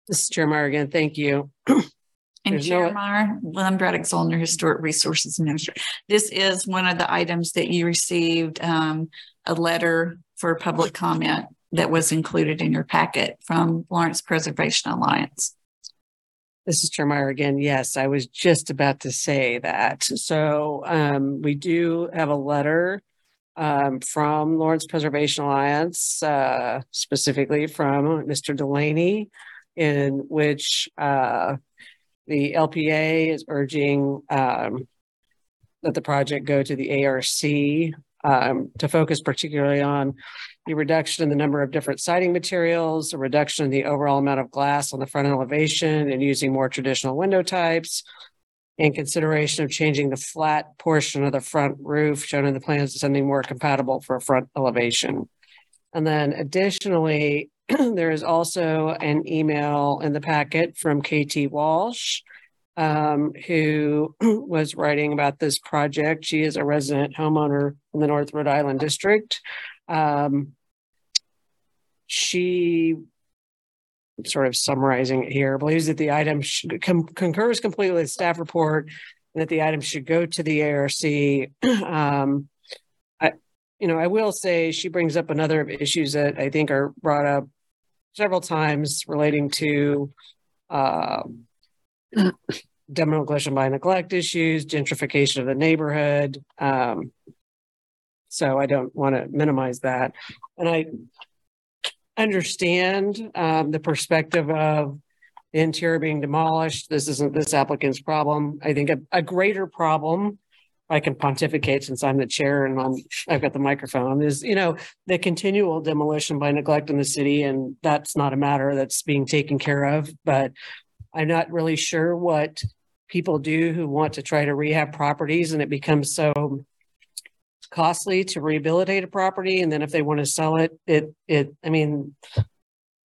is Chair Meyer again. Thank you. And There's no- Meyer, Lynn Braddock Zollner, Historic Resources Administrator. This is one of the items that you received, um, a letter for public comment that was included in your packet from Lawrence Preservation Alliance. This is Meyer again. Yes, I was just about to say that. So um, we do have a letter um, from Lawrence Preservation Alliance, uh, specifically from Mr. Delaney, in which uh, the LPA is urging um, that the project go to the ARC um, to focus particularly on the reduction in the number of different siding materials, a reduction in the overall amount of glass on the front elevation and using more traditional window types, and consideration of changing the flat portion of the front roof shown in the plans to something more compatible for a front elevation. And then additionally, there is also an email in the packet from KT Walsh, um, who was writing about this project. She is a resident homeowner in the North Rhode Island district. Um, she sort of summarizing it here, believes that the item should, com- concurs completely with staff report and that the item should go to the ARC. um, I, you know, I will say she brings up another of issues that I think are brought up several times relating to uh, demolition by neglect issues, gentrification of the neighborhood. Um, so I don't want to minimize that. And I understand um, the perspective of the interior being demolished. This isn't this applicant's problem. I think a, a greater problem, I can pontificate since I'm the chair and I'm, I've got the microphone, is, you know, the continual demolition by neglect in the city. And that's not a matter that's being taken care of. But I'm not really sure what people do who want to try to rehab properties and it becomes so costly to rehabilitate a property and then if they want to sell it it it i mean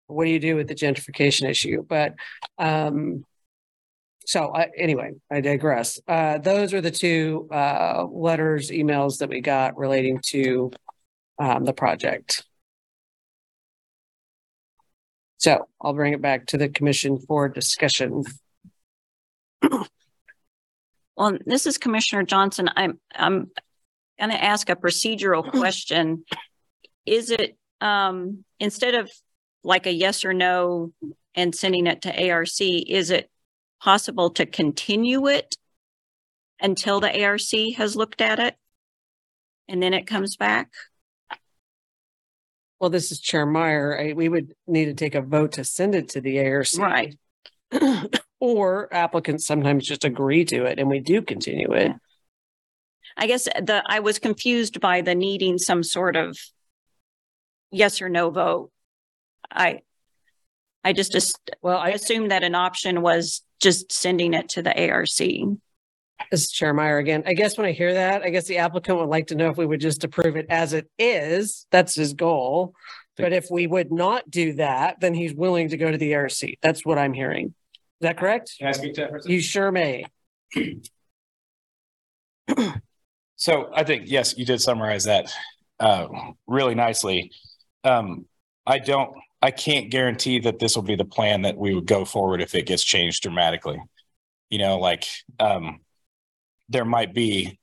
what do you do with the gentrification issue but um so I, anyway i digress uh those are the two uh letters emails that we got relating to um the project so i'll bring it back to the commission for discussion Well, this is Commissioner Johnson. I'm, I'm going to ask a procedural question. Is it, um, instead of like a yes or no and sending it to ARC, is it possible to continue it until the ARC has looked at it? And then it comes back? well this is chair meyer I, we would need to take a vote to send it to the arc Right. or applicants sometimes just agree to it and we do continue it I guess the, I was confused by the needing some sort of yes or no vote. I, I just, as- well, I assumed that an option was just sending it to the ARC. This is Chair Meyer again. I guess when I hear that, I guess the applicant would like to know if we would just approve it as it is. That's his goal. But if we would not do that, then he's willing to go to the ARC. That's what I'm hearing. Is that correct? Can I speak to that for a second? You sure may. So I think, yes, you did summarize that uh, really nicely. Um, I don't, I can't guarantee that this will be the plan that we would go forward if it gets changed dramatically. You know, like um, there might be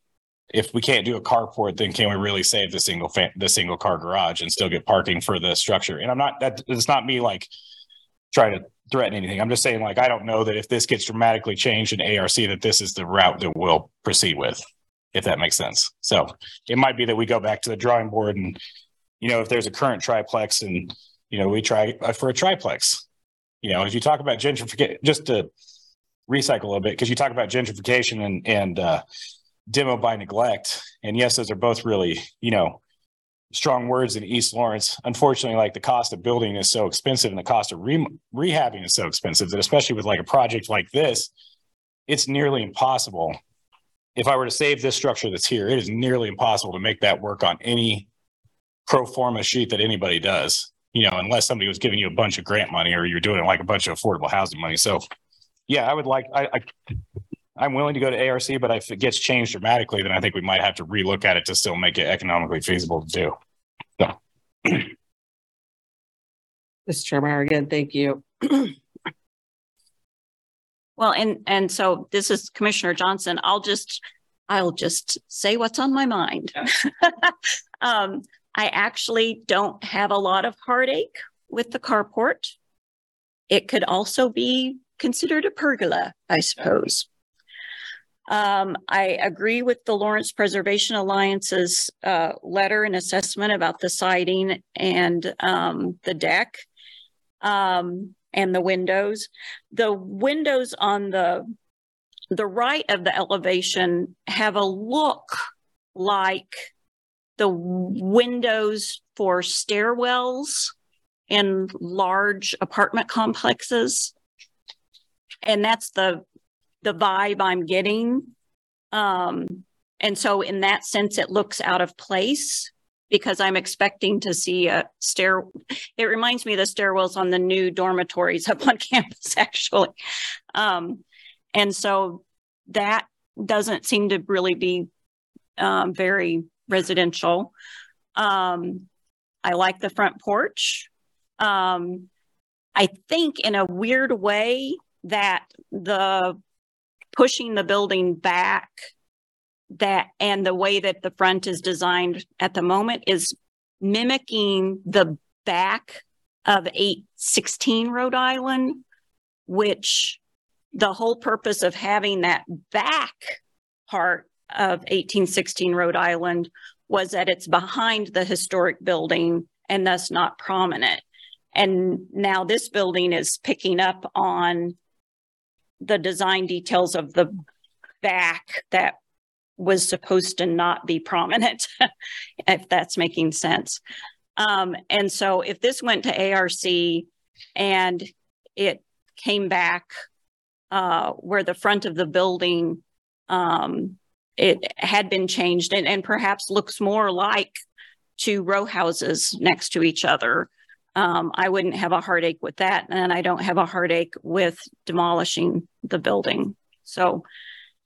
if we can't do a carport, then can we really save the single fam- the single car garage and still get parking for the structure? And I'm not that it's not me like trying to threaten anything. I'm just saying like I don't know that if this gets dramatically changed in ARC that this is the route that we'll proceed with, if that makes sense. So it might be that we go back to the drawing board and you know if there's a current triplex and you know we try for a triplex. You know, if you talk about gentrification, just to recycle a little bit because you talk about gentrification and and uh, demo by neglect. And yes, those are both really, you know, strong words in East Lawrence. Unfortunately, like the cost of building is so expensive and the cost of re- rehabbing is so expensive that especially with like a project like this, it's nearly impossible. If I were to save this structure that's here, it is nearly impossible to make that work on any pro forma sheet that anybody does, you know, unless somebody was giving you a bunch of grant money or you're doing like a bunch of affordable housing money. So yeah, I would like, I, I I'm willing to go to ARC, but if it gets changed dramatically, then I think we might have to relook at it to still make it economically feasible to do. So. Mr. Chairman, again, thank you. Well, and and so this is Commissioner Johnson. I'll just I'll just say what's on my mind. um, I actually don't have a lot of heartache with the carport. It could also be considered a pergola, I suppose. Um, I agree with the Lawrence Preservation Alliance's uh, letter and assessment about the siding and um, the deck um, and the windows. The windows on the the right of the elevation have a look like the windows for stairwells in large apartment complexes and that's the the vibe I'm getting. Um, and so, in that sense, it looks out of place because I'm expecting to see a stair. It reminds me of the stairwells on the new dormitories up on campus, actually. Um, and so that doesn't seem to really be um, very residential. Um, I like the front porch. Um, I think in a weird way that the pushing the building back that and the way that the front is designed at the moment is mimicking the back of 816 Rhode Island, which the whole purpose of having that back part of 1816 Rhode Island was that it's behind the historic building and thus not prominent. And now this building is picking up on the design details of the back that was supposed to not be prominent, if that's making sense. Um, and so if this went to ARC and it came back uh, where the front of the building um, it had been changed and, and perhaps looks more like two row houses next to each other um, I wouldn't have a heartache with that. And I don't have a heartache with demolishing the building. So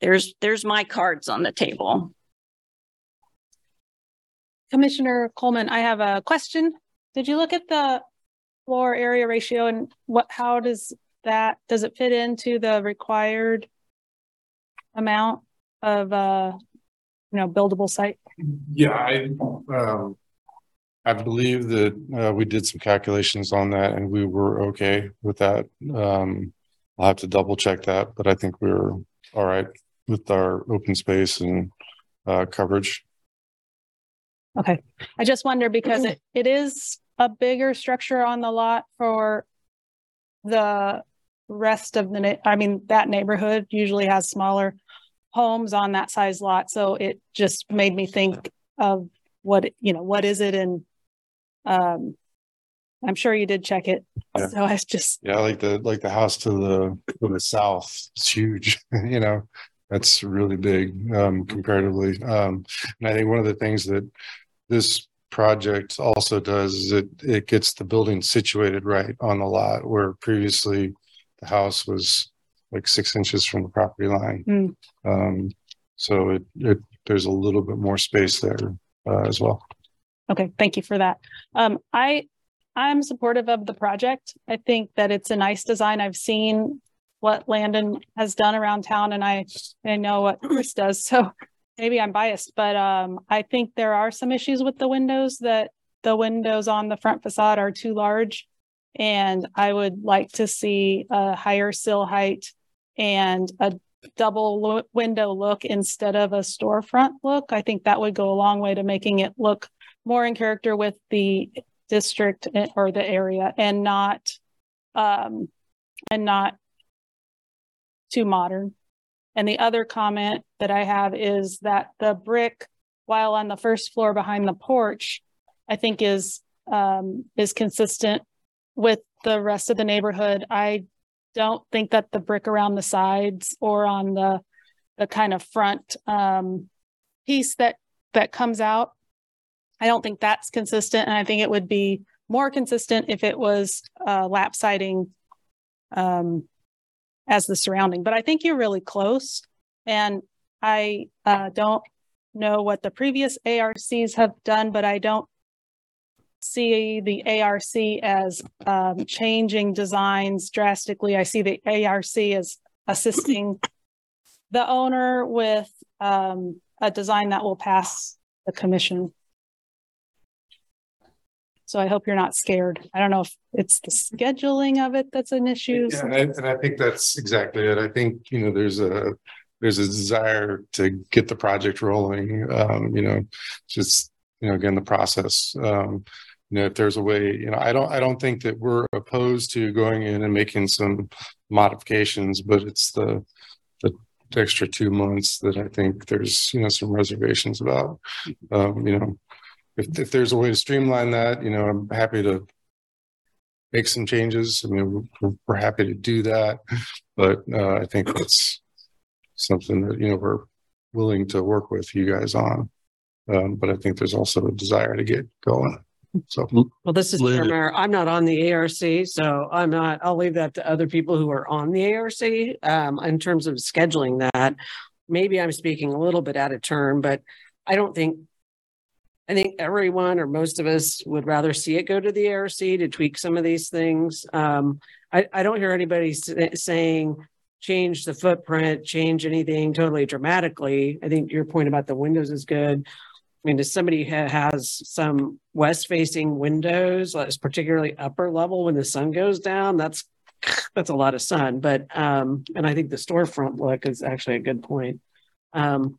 there's there's my cards on the table. Commissioner Coleman, I have a question. Did you look at the floor area ratio and what how does that does it fit into the required amount of uh you know buildable site? Yeah, I um I believe that uh, we did some calculations on that and we were okay with that. Um, I'll have to double check that, but I think we are all right with our open space and uh, coverage. Okay. I just wonder because it, it is a bigger structure on the lot for the rest of the, I mean, that neighborhood usually has smaller homes on that size lot. So it just made me think of what, you know, what is it and um, I'm sure you did check it. Yeah. So I just Yeah, like the like the house to the to the south, it's huge. you know, that's really big um, comparatively. Um, and I think one of the things that this project also does is it it gets the building situated right on the lot where previously the house was like six inches from the property line. Mm. Um, so it, it there's a little bit more space there uh, as well. Okay, thank you for that. Um, I I'm supportive of the project. I think that it's a nice design. I've seen what Landon has done around town and I, I know what Chris does. So maybe I'm biased, but um, I think there are some issues with the windows that the windows on the front facade are too large. And I would like to see a higher sill height and a double lo- window look instead of a storefront look. I think that would go a long way to making it look more in character with the district eh, or the area and not um and not too modern. And the other comment that I have is that the brick, while on the first floor behind the porch, I think is um, is consistent with the rest of the neighborhood. I don't think that the brick around the sides or on the the kind of front um, piece that that comes out, I don't think that's consistent, and I think it would be more consistent if it was uh, lap siding um, as the surrounding. But I think you're really close, and I uh, don't know what the previous ARCs have done, but I don't see the ARC as um, changing designs drastically. I see the ARC as assisting the owner with um, a design that will pass the commission. So I hope you're not scared. I don't know if it's the scheduling of it that's an issue. Yeah, and I, and I think that's exactly it. I think, you know, there's a, there's a desire to get the project rolling. Um, you know, just, you know, again, the process. Um, you know, if there's a way, you know, I don't, I don't think that we're opposed to going in and making some modifications, but it's the, the extra two months that I think there's, you know, some reservations about. Um, you know, if, if there's a way to streamline that, you know, I'm happy to make some changes. I mean, we're, we're happy to do that, but uh, I think that's something that, you know, we're willing to work with you guys on. Um, but I think there's also a desire to get going. So, Well, this is Chair Mayor. I'm not on the ARC, so I'm not, I'll leave that to other people who are on the ARC. Um, in terms of scheduling that, maybe I'm speaking a little bit out of turn, but I don't think I think everyone or most of us would rather see it go to the ARC to tweak some of these things. Um, I, I don't hear anybody saying change the footprint, change anything totally dramatically. I think your point about the windows is good. I mean, as somebody ha- has some west facing windows, particularly upper level when the sun goes down, that's that's a lot of sun. But um, and I think the storefront look is actually a good point. Um,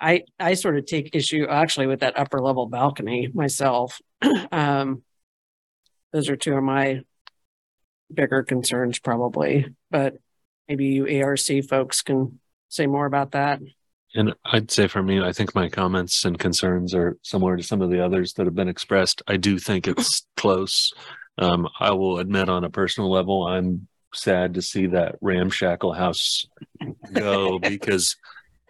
I I sort of take issue actually with that upper level balcony myself. um, those are two of my bigger concerns probably, but maybe you ARC folks can say more about that. And I'd say for me, I think my comments and concerns are similar to some of the others that have been expressed. I do think it's close. Um, I will admit on a personal level, I'm sad to see that ramshackle house go because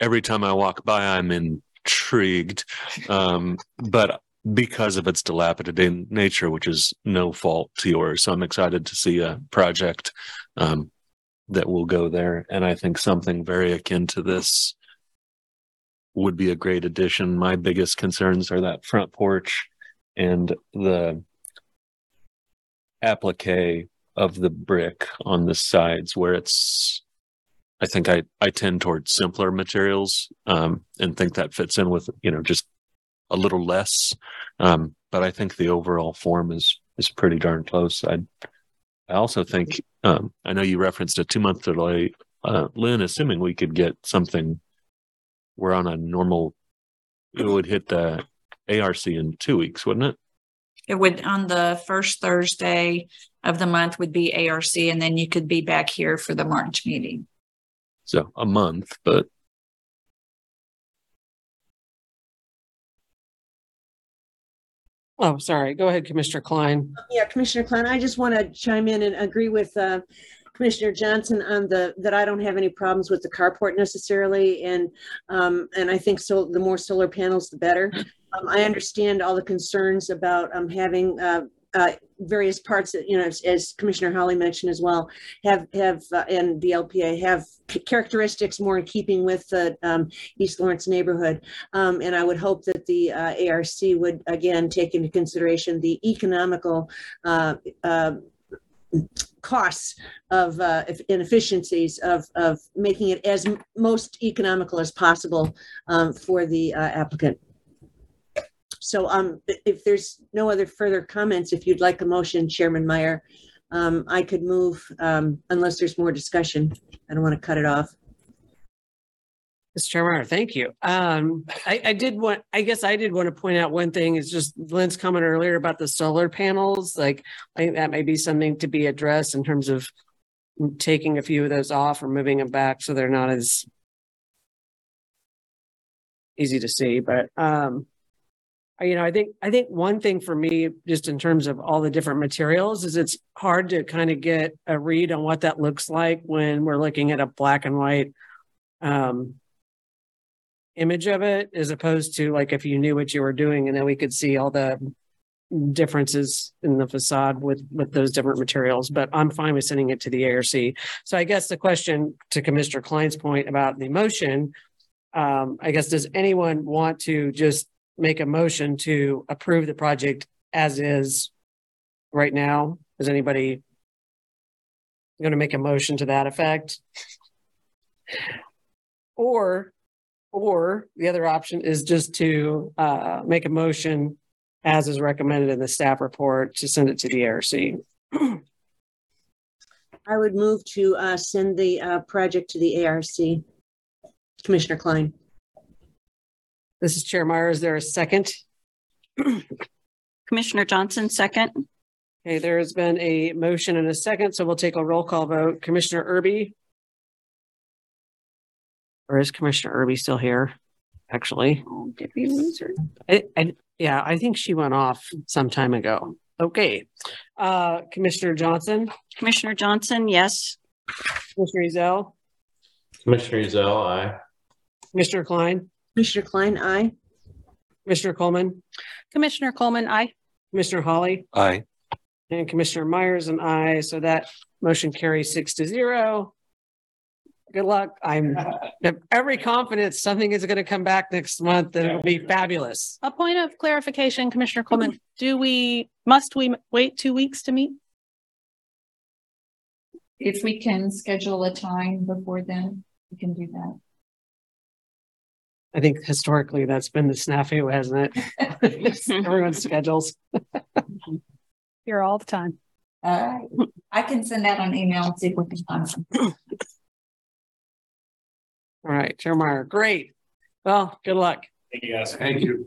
every time I walk by, I'm intrigued. Um, but because of its dilapidated nature, which is no fault to yours. So I'm excited to see a project um, that will go there. And I think something very akin to this would be a great addition. My biggest concerns are that front porch and the applique of the brick on the sides where it's I think I, I tend towards simpler materials um, and think that fits in with, you know, just a little less. Um, but I think the overall form is is pretty darn close. I I also think um, I know you referenced a two month delay, uh, Lynn. Assuming we could get something, we're on a normal. It would hit the ARC in two weeks, wouldn't it? It would on the first Thursday of the month would be ARC, and then you could be back here for the March meeting. So a month, but Oh, sorry. Go ahead, Commissioner Klein. Yeah, Commissioner Klein, I just want to chime in and agree with uh, Commissioner Johnson on the that I don't have any problems with the carport necessarily, and um, and I think so. The more solar panels, the better. Um, I understand all the concerns about um, having uh, uh, various parts that, you know, as, as Commissioner Holly mentioned as well, have, have, uh, and the LPA have characteristics more in keeping with the um, East Lawrence neighborhood. Um, and I would hope that the uh, ARC would again take into consideration the economical uh, uh, costs of uh, inefficiencies of, of making it as most economical as possible um, for the uh, applicant. So um, if there's no other further comments, if you'd like a motion, Chairman Meyer, um, I could move um, unless there's more discussion. I don't want to cut it off. Mr. Chairman, thank you. Um, I, I did want, I guess I did want to point out one thing is just Lynn's comment earlier about the solar panels. Like, I think that may be something to be addressed in terms of taking a few of those off or moving them back so they're not as easy to see, but, um, you know, I think, I think one thing for me, just in terms of all the different materials, is it's hard to kind of get a read on what that looks like when we're looking at a black and white, um, image of it as opposed to like if you knew what you were doing and then we could see all the differences in the facade with with those different materials but i'm fine with sending it to the arc so i guess the question to commissioner klein's point about the motion um i guess does anyone want to just make a motion to approve the project as is right now? Is anybody going to make a motion to that effect? Or or the other option is just to uh, make a motion as is recommended in the staff report to send it to the ARC. I would move to uh, send the uh, project to the ARC. Commissioner Klein. This is Chair Meyer. Is there a second? Commissioner Johnson, second. Okay, there has been a motion and a second, so we'll take a roll call vote. Commissioner Irby? Or is Commissioner Irby still here? Actually, Oh, Did we lose her? I, I, yeah, I think she went off some time ago. Okay, uh, Commissioner Johnson, Commissioner Johnson, yes. Commissioner Ezell, Commissioner Ezell, aye. Mr. Klein, Commissioner Klein, aye. Mr. Coleman, Commissioner Coleman, I. Commissioner Holly, Aye. and Commissioner Myers and I. So that motion carries six to zero. Good luck. I'm have every confidence something is going to come back next month and it'll be fabulous. A point of clarification, Commissioner Coleman, do we, must we wait two weeks to meet? If we can schedule a time before then, we can do that. I think historically that's been the snafu, hasn't it? Everyone's schedules. Here all the time. Uh, I can send out an email and see if we can find some. All right, Chair Meyer, great. Well, good luck. Thank you guys. Thank you.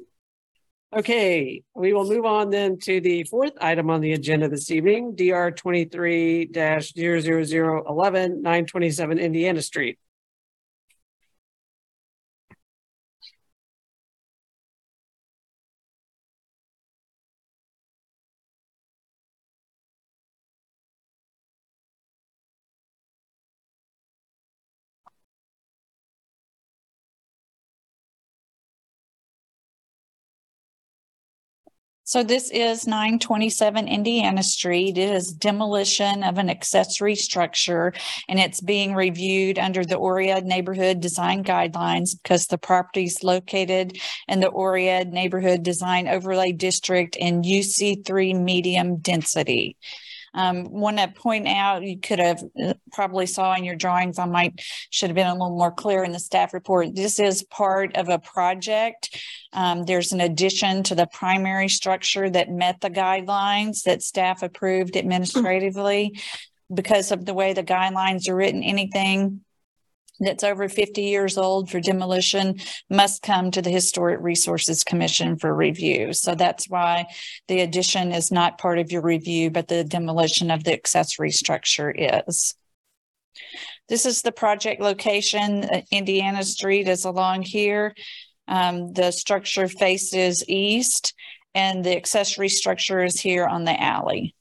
Okay, we will move on then to the fourth item on the agenda this evening, DR twenty-three 11 927 Indiana Street. So this is nine twenty-seven Indiana Street. It is demolition of an accessory structure. And it's being reviewed under the Oread Neighborhood Design Guidelines because the property is located in the Oread Neighborhood Design Overlay District in UC three medium density. Um, want to point out, you could have uh, probably saw in your drawings, I might, should have been a little more clear in the staff report. This is part of a project. Um, there's an addition to the primary structure that met the guidelines that staff approved administratively. Because of the way the guidelines are written, anything that's over 50 years old for demolition must come to the Historic Resources Commission for review. So that's why the addition is not part of your review, but the demolition of the accessory structure is. This is the project location. Uh, Indiana Street is along here. Um, the structure faces east and the accessory structure is here on the alley.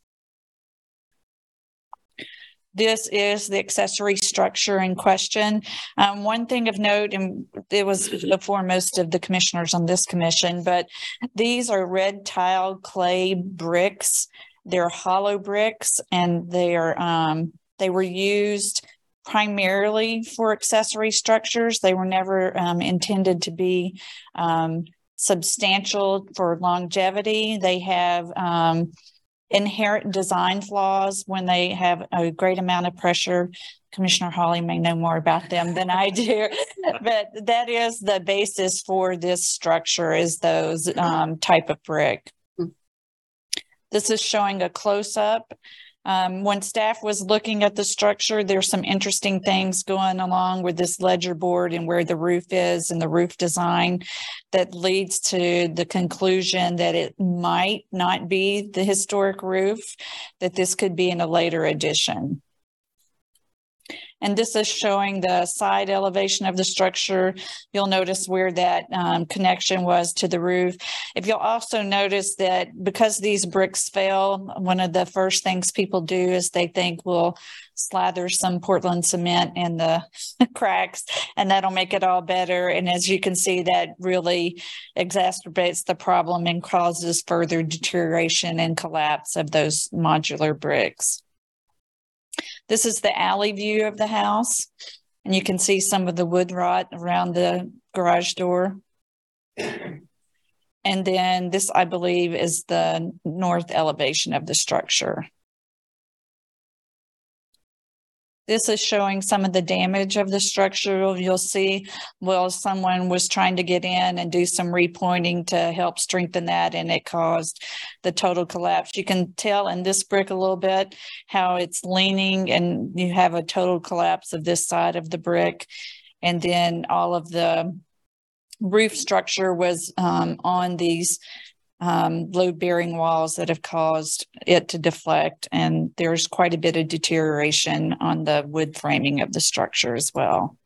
This is the accessory structure in question. Um, one thing of note, and it was before most of the commissioners on this commission, but these are red tile clay bricks They're hollow bricks and they're um, they were used primarily for accessory structures. They were never um, intended to be um, substantial for longevity. They have um, inherent design flaws when they have a great amount of pressure. Commissioner Hawley may know more about them than I do, but that is the basis for this structure is those um, type of brick. This is showing a close up. Um, when staff was looking at the structure, there's some interesting things going along with this ledger board and where the roof is and the roof design that leads to the conclusion that it might not be the historic roof, that this could be in a later addition. And this is showing the side elevation of the structure. You'll notice where that um, connection was to the roof. If you'll also notice that because these bricks fell, one of the first things people do is they think, we'll slather some Portland cement in the cracks and that'll make it all better. And as you can see, that really exacerbates the problem and causes further deterioration and collapse of those modular bricks. This is the alley view of the house. And you can see some of the wood rot around the garage door. And then this, I believe, is the north elevation of the structure. This is showing some of the damage of the structure. You'll see, well, someone was trying to get in and do some repointing to help strengthen that, and it caused the total collapse. You can tell in this brick a little bit how it's leaning, and you have a total collapse of this side of the brick. And then all of the roof structure was um, on these um, load bearing walls that have caused it to deflect. And there's quite a bit of deterioration on the wood framing of the structure as well.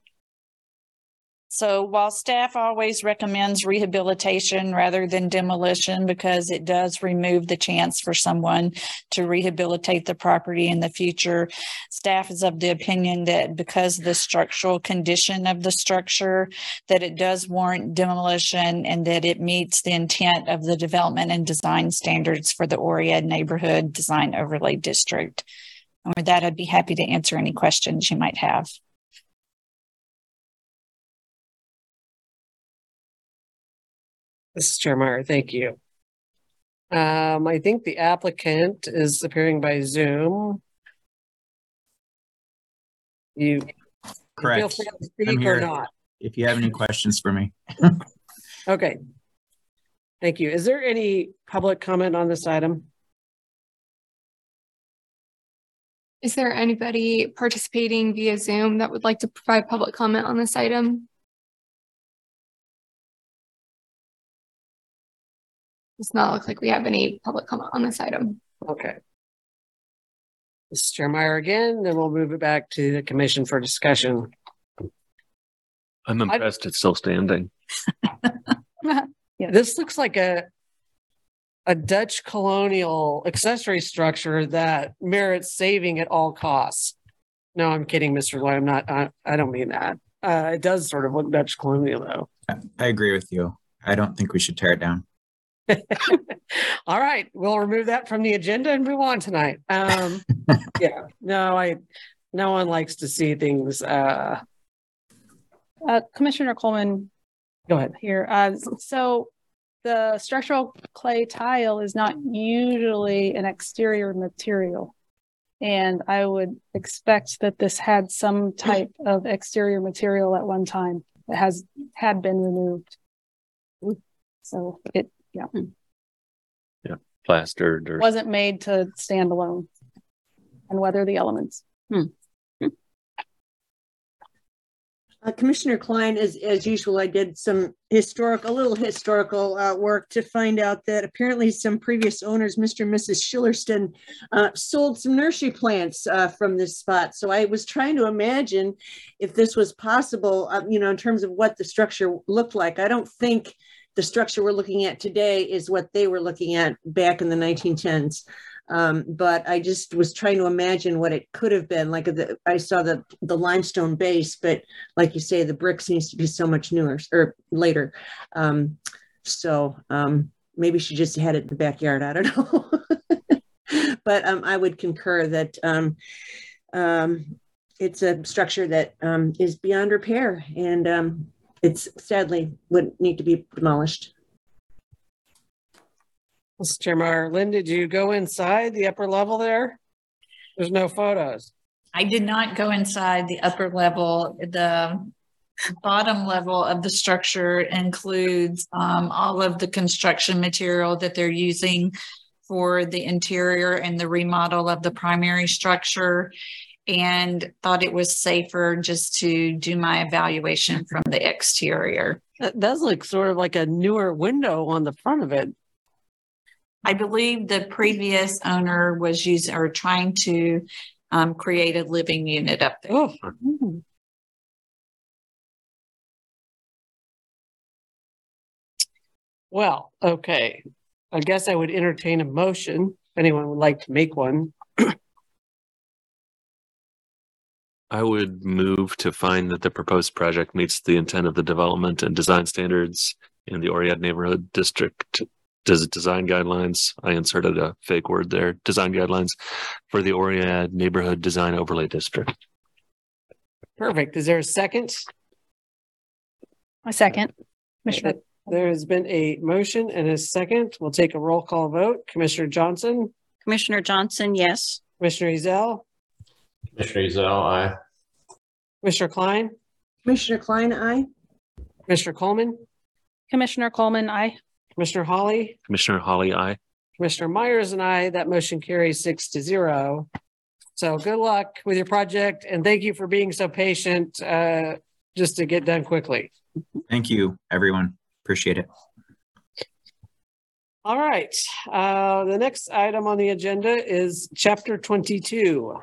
So while staff always recommends rehabilitation rather than demolition because it does remove the chance for someone to rehabilitate the property in the future, staff is of the opinion that because the structural condition of the structure, that it does warrant demolition and that it meets the intent of the development and design standards for the Oread Neighborhood Design Overlay District. And with that, I'd be happy to answer any questions you might have. This is Chair Meyer. Thank you. Um, I think the applicant is appearing by Zoom. You feel free to I'm speak or not. If you have any questions for me. Okay. Thank you. Is there any public comment on this item? Is there anybody participating via Zoom that would like to provide public comment on this item? Does not look like we have any public comment on this item. Okay. This is Chair Meyer again, then we'll move it back to the commission for discussion. I'm impressed it's still standing. This looks like a a Dutch colonial accessory structure that merits saving at all costs. No, I'm kidding, Mr. Lloyd. I'm not, I, I don't mean that. Uh, it does sort of look Dutch colonial though. I agree with you. I don't think we should tear it down. All right, we'll remove that from the agenda and move on tonight. Um, yeah, no, I, no one likes to see things, uh, Uh, Commissioner Coleman. Go ahead. Here, uh, so the structural clay tile is not usually an exterior material. And I would expect that this had some type of exterior material at one time that has, had been removed. So it, yeah, Yeah, plastered or wasn't made to stand alone and weather the elements. Uh, Commissioner Klein, as, as usual, I did some historic, a little historical uh, work to find out that apparently some previous owners, Mr. and Mrs. Schillerston, uh, sold some nursery plants uh, from this spot. So I was trying to imagine if this was possible, uh, you know, in terms of what the structure looked like. I don't think the structure we're looking at today is what they were looking at back in the 1910s. Um, but I just was trying to imagine what it could have been. Like the, I saw the the limestone base, but like you say, the brick seems to be so much newer or later. Um, so um, maybe she just had it in the backyard. I don't know. but um, I would concur that um, um, it's a structure that is beyond repair and it's sadly would need to be demolished. Mr. Chairman, Lynn, did you go inside the upper level there? There's no photos. I did not go inside the upper level. The bottom level of the structure includes um, all of the construction material that they're using for the interior and the remodel of the primary structure and thought it was safer just to do my evaluation from the exterior. That does look sort of like a newer window on the front of it. I believe the previous owner was using or trying to um, create a living unit up there. Oh. Well, okay. I guess I would entertain a motion. If anyone would like to make one. I would move to find that the proposed project meets the intent of the development and design standards in the Oread neighborhood district does design guidelines. I inserted a fake word there. Design guidelines for the Oread neighborhood design overlay district. Perfect. Is there a second? A second. Commissioner. There has been a motion and a second. We'll take a roll call vote. Commissioner Johnson, Commissioner Johnson, yes. Commissioner Ezell, Commissioner Ezell, aye. Commissioner Klein, Commissioner Klein, aye. Commissioner Coleman, Commissioner Coleman, aye. Commissioner Hawley, Commissioner Holly, aye. Commissioner Myers and I, that motion carries six to zero. So good luck with your project and thank you for being so patient uh, just to get done quickly. Thank you, everyone. Appreciate it. All right. Uh, the next item on the agenda is chapter 22.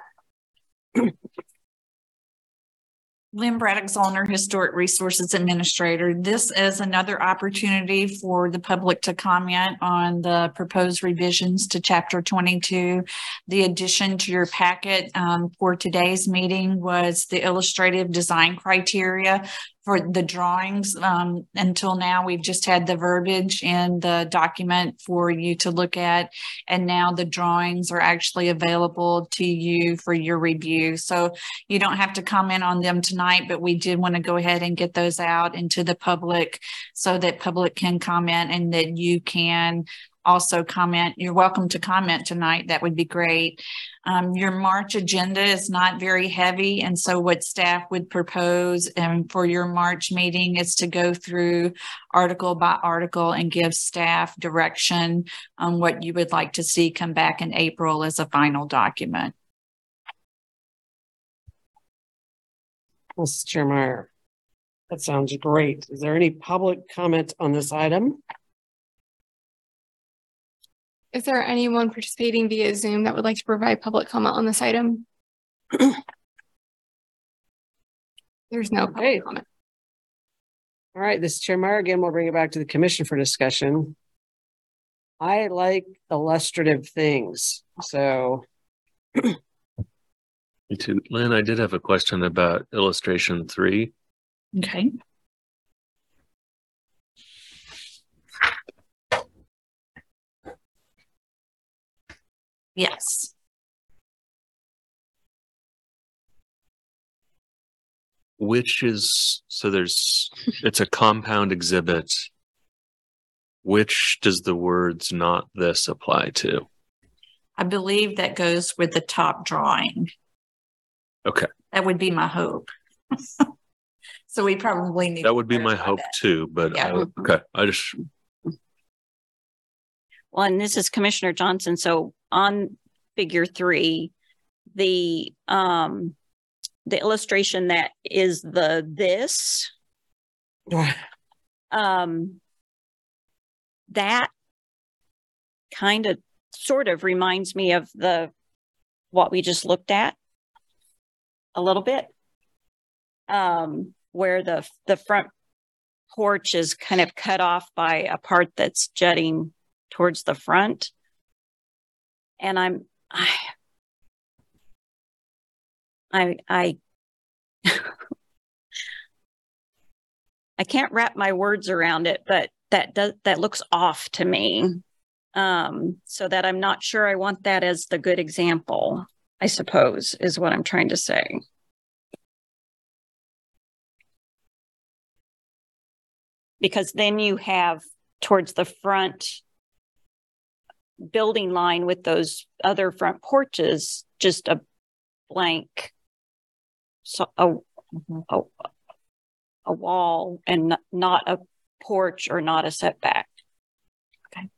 Lynn Braddock Zollner, Historic Resources Administrator. This is another opportunity for the public to comment on the proposed revisions to Chapter 22. The addition to your packet um, for today's meeting was the illustrative design criteria for the drawings. Um, until now, we've just had the verbiage in the document for you to look at. And now the drawings are actually available to you for your review. So you don't have to comment on them tonight, but we did want to go ahead and get those out into the public so that public can comment and that you can also comment. You're welcome to comment tonight. That would be great. Um, your March agenda is not very heavy. And so what staff would propose um, for your March meeting is to go through article by article and give staff direction on what you would like to see come back in April as a final document. Mr. Chair Meyer, that sounds great. Is there any public comment on this item? Is there anyone participating via Zoom that would like to provide public comment on this item? There's no public comment. All right, this is Chair Meyer again. We'll bring it back to the commission for discussion. I like illustrative things, so. Me too. Lynn, I did have a question about illustration three. Okay. Yes. Which is, so there's, it's a compound exhibit. Which does the words not this apply to? I believe that goes with the top drawing. Okay, That would be my hope. So we probably need. that would be my hope that. too, but I, okay, I just, Well, and this is Commissioner Johnson. So on figure three, the um the illustration that is the this um that kind of sort of reminds me of the what we just looked at a little bit. Um where the the front porch is kind of cut off by a part that's jutting towards the front and i'm i i i i can't wrap my words around it but that does that looks off to me Um, so that I'm not sure I want that as the good example, I suppose, is what I'm trying to say. Because then you have towards the front building line with those other front porches, just a blank, so a, a, a wall and not a porch or not a setback. Okay.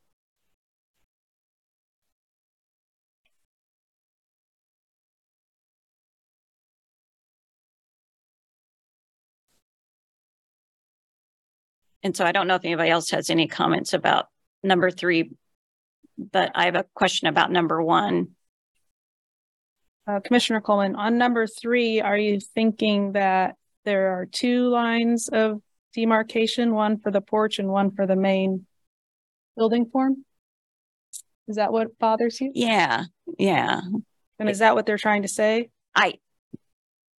And so I don't know if anybody else has any comments about number three, but I have a question about number one. Uh, Commissioner Coleman, on number three, are you thinking that there are two lines of demarcation, one for the porch and one for the main building form? Is that what bothers you? Yeah, yeah. And is that what they're trying to say? I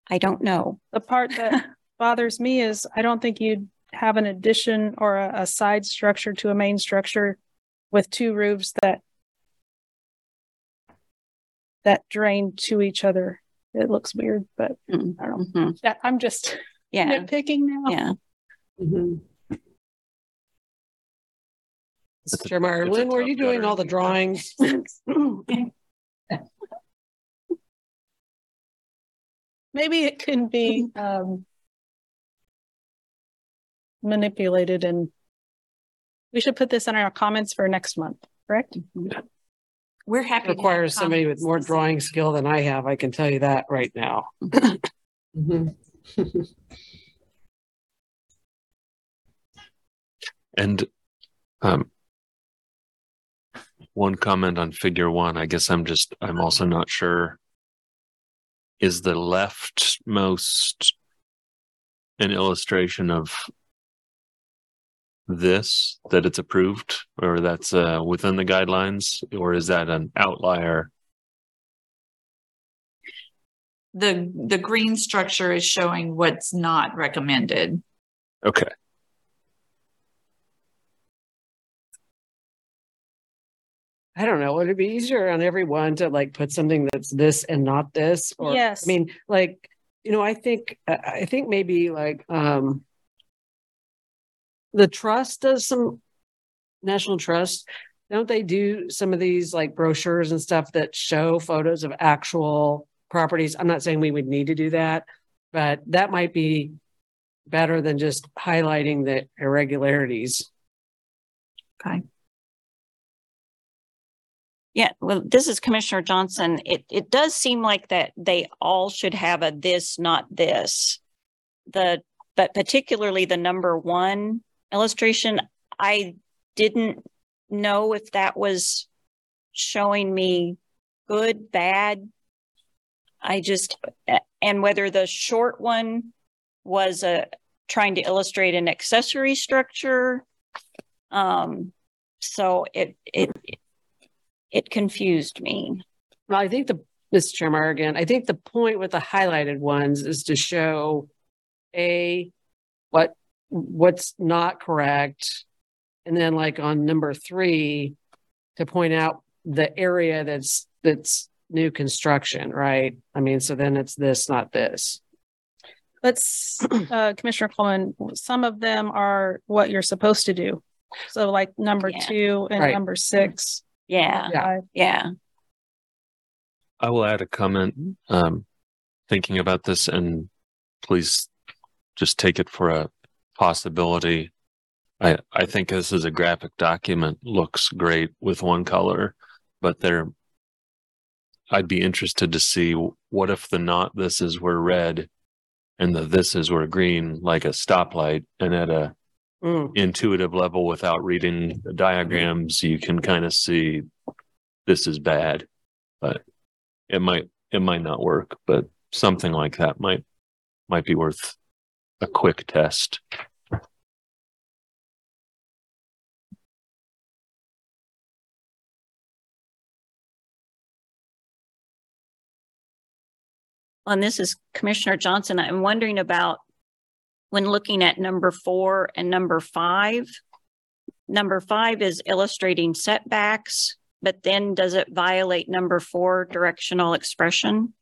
I don't know. The part that bothers me is I don't think you'd have an addition or a, a side structure to a main structure with two roofs that that drain to each other. It looks weird, but I don't know. That I'm just Yeah. nitpicking now. Yeah. Mr. Meyer, Lynn, were you doing all the drawings? Maybe it can be um manipulated and we should put this in our comments for next month, correct? We're happy. to have Requires somebody with comments. more drawing skill than I have, I can tell you that right now. And um one comment on figure one, I guess I'm just, I'm also not sure. Is the leftmost an illustration of this, that it's approved, or that's uh within the guidelines, or is that an outlier? The, the green structure is showing what's not recommended. Okay. I don't know, would it be easier on everyone to like put something that's this and not this? Or, Yes. I mean, like, you know, I think, I I think maybe like, um, the trust does some, National Trust, don't they do some of these like brochures and stuff that show photos of actual properties? I'm not saying we would need to do that, but that might be better than just highlighting the irregularities. Okay. Yeah, well, this is Commissioner Johnson. It it does seem like that they all should have a this, not this. The but particularly the number one illustration, I didn't know if that was showing me good, bad. I just and whether the short one was a trying to illustrate an accessory structure. Um, so it it it confused me. Well, I think the, Mr. Again, I think the point with the highlighted ones is to show a, what, what's not correct. And then like on number three, to point out the area that's, that's new construction, right? I mean, so then it's this, not this. Let's, uh, Commissioner Coleman, some of them are what you're supposed to do. So like number Yeah. two and Right. number six. Yeah, Five. yeah. I will add a comment, um, thinking about this and please just take it for a possibility. I, I think this is a graphic document, looks great with one color, but there, I'd be interested to see what if the not thises were red and the thises were green, like a stoplight and at a Mm. intuitive level without reading the diagrams, you can kind of see this is bad, but it might, it might not work, but something like that might, might be worth a quick test. And this is Commissioner Johnson. I'm wondering about when looking at number four and number five, number five is illustrating setbacks, but then does it violate number four, directional expression?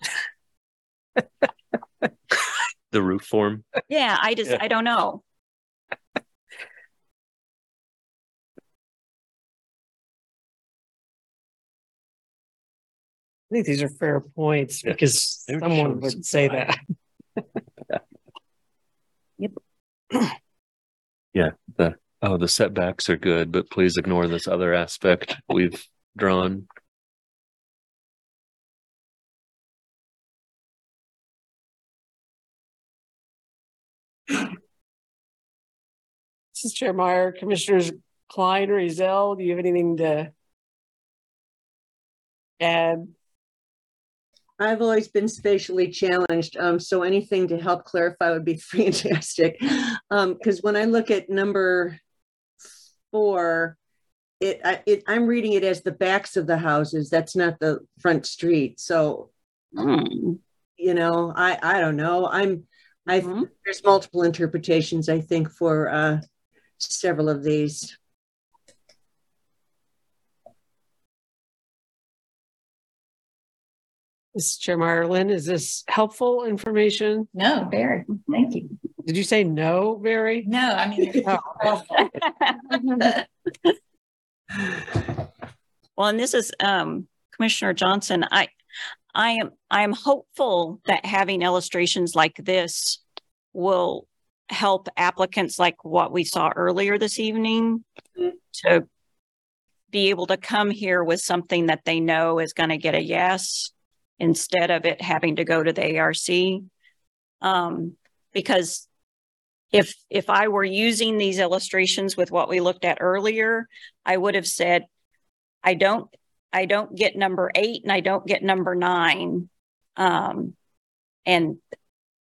The roof form. Yeah, I just, Yeah. I don't know. I think these are fair points because They're someone would some say pride. that. Yeah, the, oh, the setbacks are good, but please ignore this other aspect we've drawn. This is Chair Meyer, Commissioners Klein, Rizel, do you have anything to add? I've always been spatially challenged, um, so anything to help clarify would be fantastic. Um, because when I look at number four, it, I, it, I'm reading it as the backs of the houses. That's not the front street. So, you know, I, I don't know. I'm, I, there's multiple interpretations, I think, for, uh, several of these. Is Chair Meyer, is this helpful information? No, very, thank you. Did you say no, Barry? No, I mean. Well, and this is um, Commissioner Johnson. I, I am, I am hopeful that having illustrations like this will help applicants like what we saw earlier this evening to be able to come here with something that they know is going to get a yes instead of it having to go to the ARC. Um, because if if I were using these illustrations with what we looked at earlier, I would have said, I don't I don't get number eight and I don't get number nine. Um, and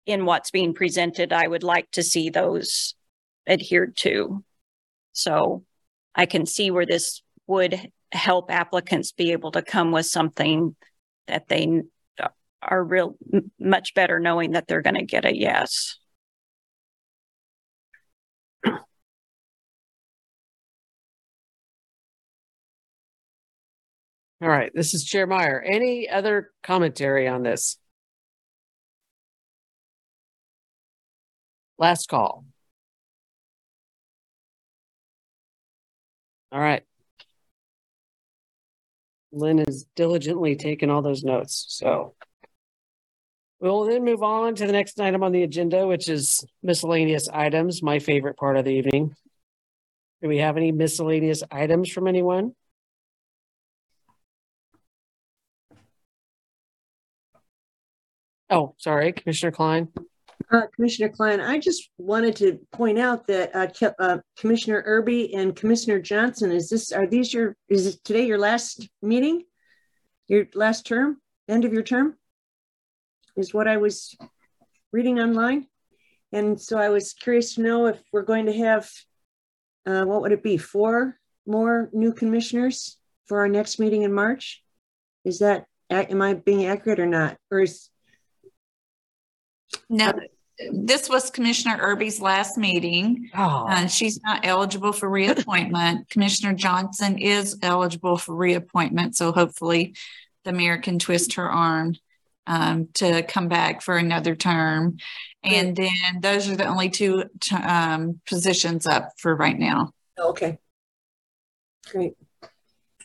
in what's being presented, I would like to see those adhered to. So I can see where this would help applicants be able to come with something that they are real much better knowing that they're going to get a yes. All right, this is Chair Meyer. Any other commentary on this? Last call. All right. Lynn is diligently taking all those notes, so. We'll then move on to the next item on the agenda, which is miscellaneous items, my favorite part of the evening. Do we have any miscellaneous items from anyone? Oh, sorry, Commissioner Klein. Uh, Commissioner Klein, I just wanted to point out that uh, uh, Commissioner Irby and Commissioner Johnson, is this, are these your, is today your last meeting? Your last term, end of your term? Is what I was reading online. And so I was curious to know if we're going to have, uh, what would it be, four more new commissioners for our next meeting in March? Is that, am I being accurate or not? Or is, No, this was Commissioner Irby's last meeting. Oh. And she's not eligible for reappointment. Commissioner Johnson is eligible for reappointment, so hopefully the mayor can twist her arm um, to come back for another term. And then those are the only two t- um, positions up for right now. Okay. Great.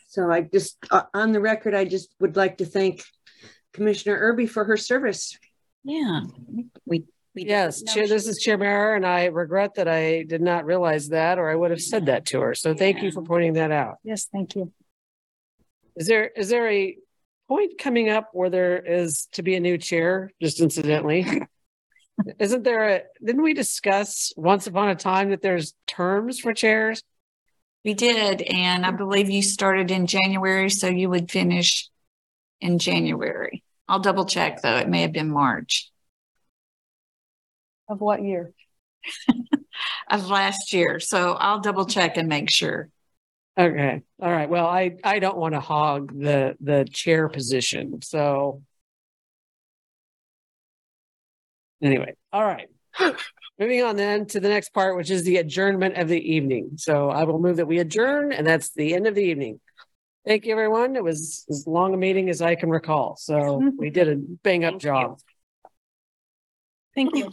So I just, uh, on the record, I just would like to thank Commissioner Irby for her service. Yeah, we, we. Yes, Chair, this is Chair Mara, and I regret that I did not realize that, or I would have said that to her. So thank you for pointing that out. Yes, thank you. Is there, is there a point coming up where there is to be a new chair, just incidentally? Isn't there a, didn't we discuss once upon a time that there's terms for chairs? We did, and I believe you started in January, so you would finish in January. I'll double check though. It may have been March Of what year? of last year. So I'll double check and make sure. Okay, all right. Well, I, I don't want to hog the, the chair position, so. Anyway, all right. Moving on then to the next part, which is the adjournment of the evening. So I will move that we adjourn and that's the end of the evening. Thank you, everyone. It was as long a meeting as I can recall. So we did a bang up job. Thank you.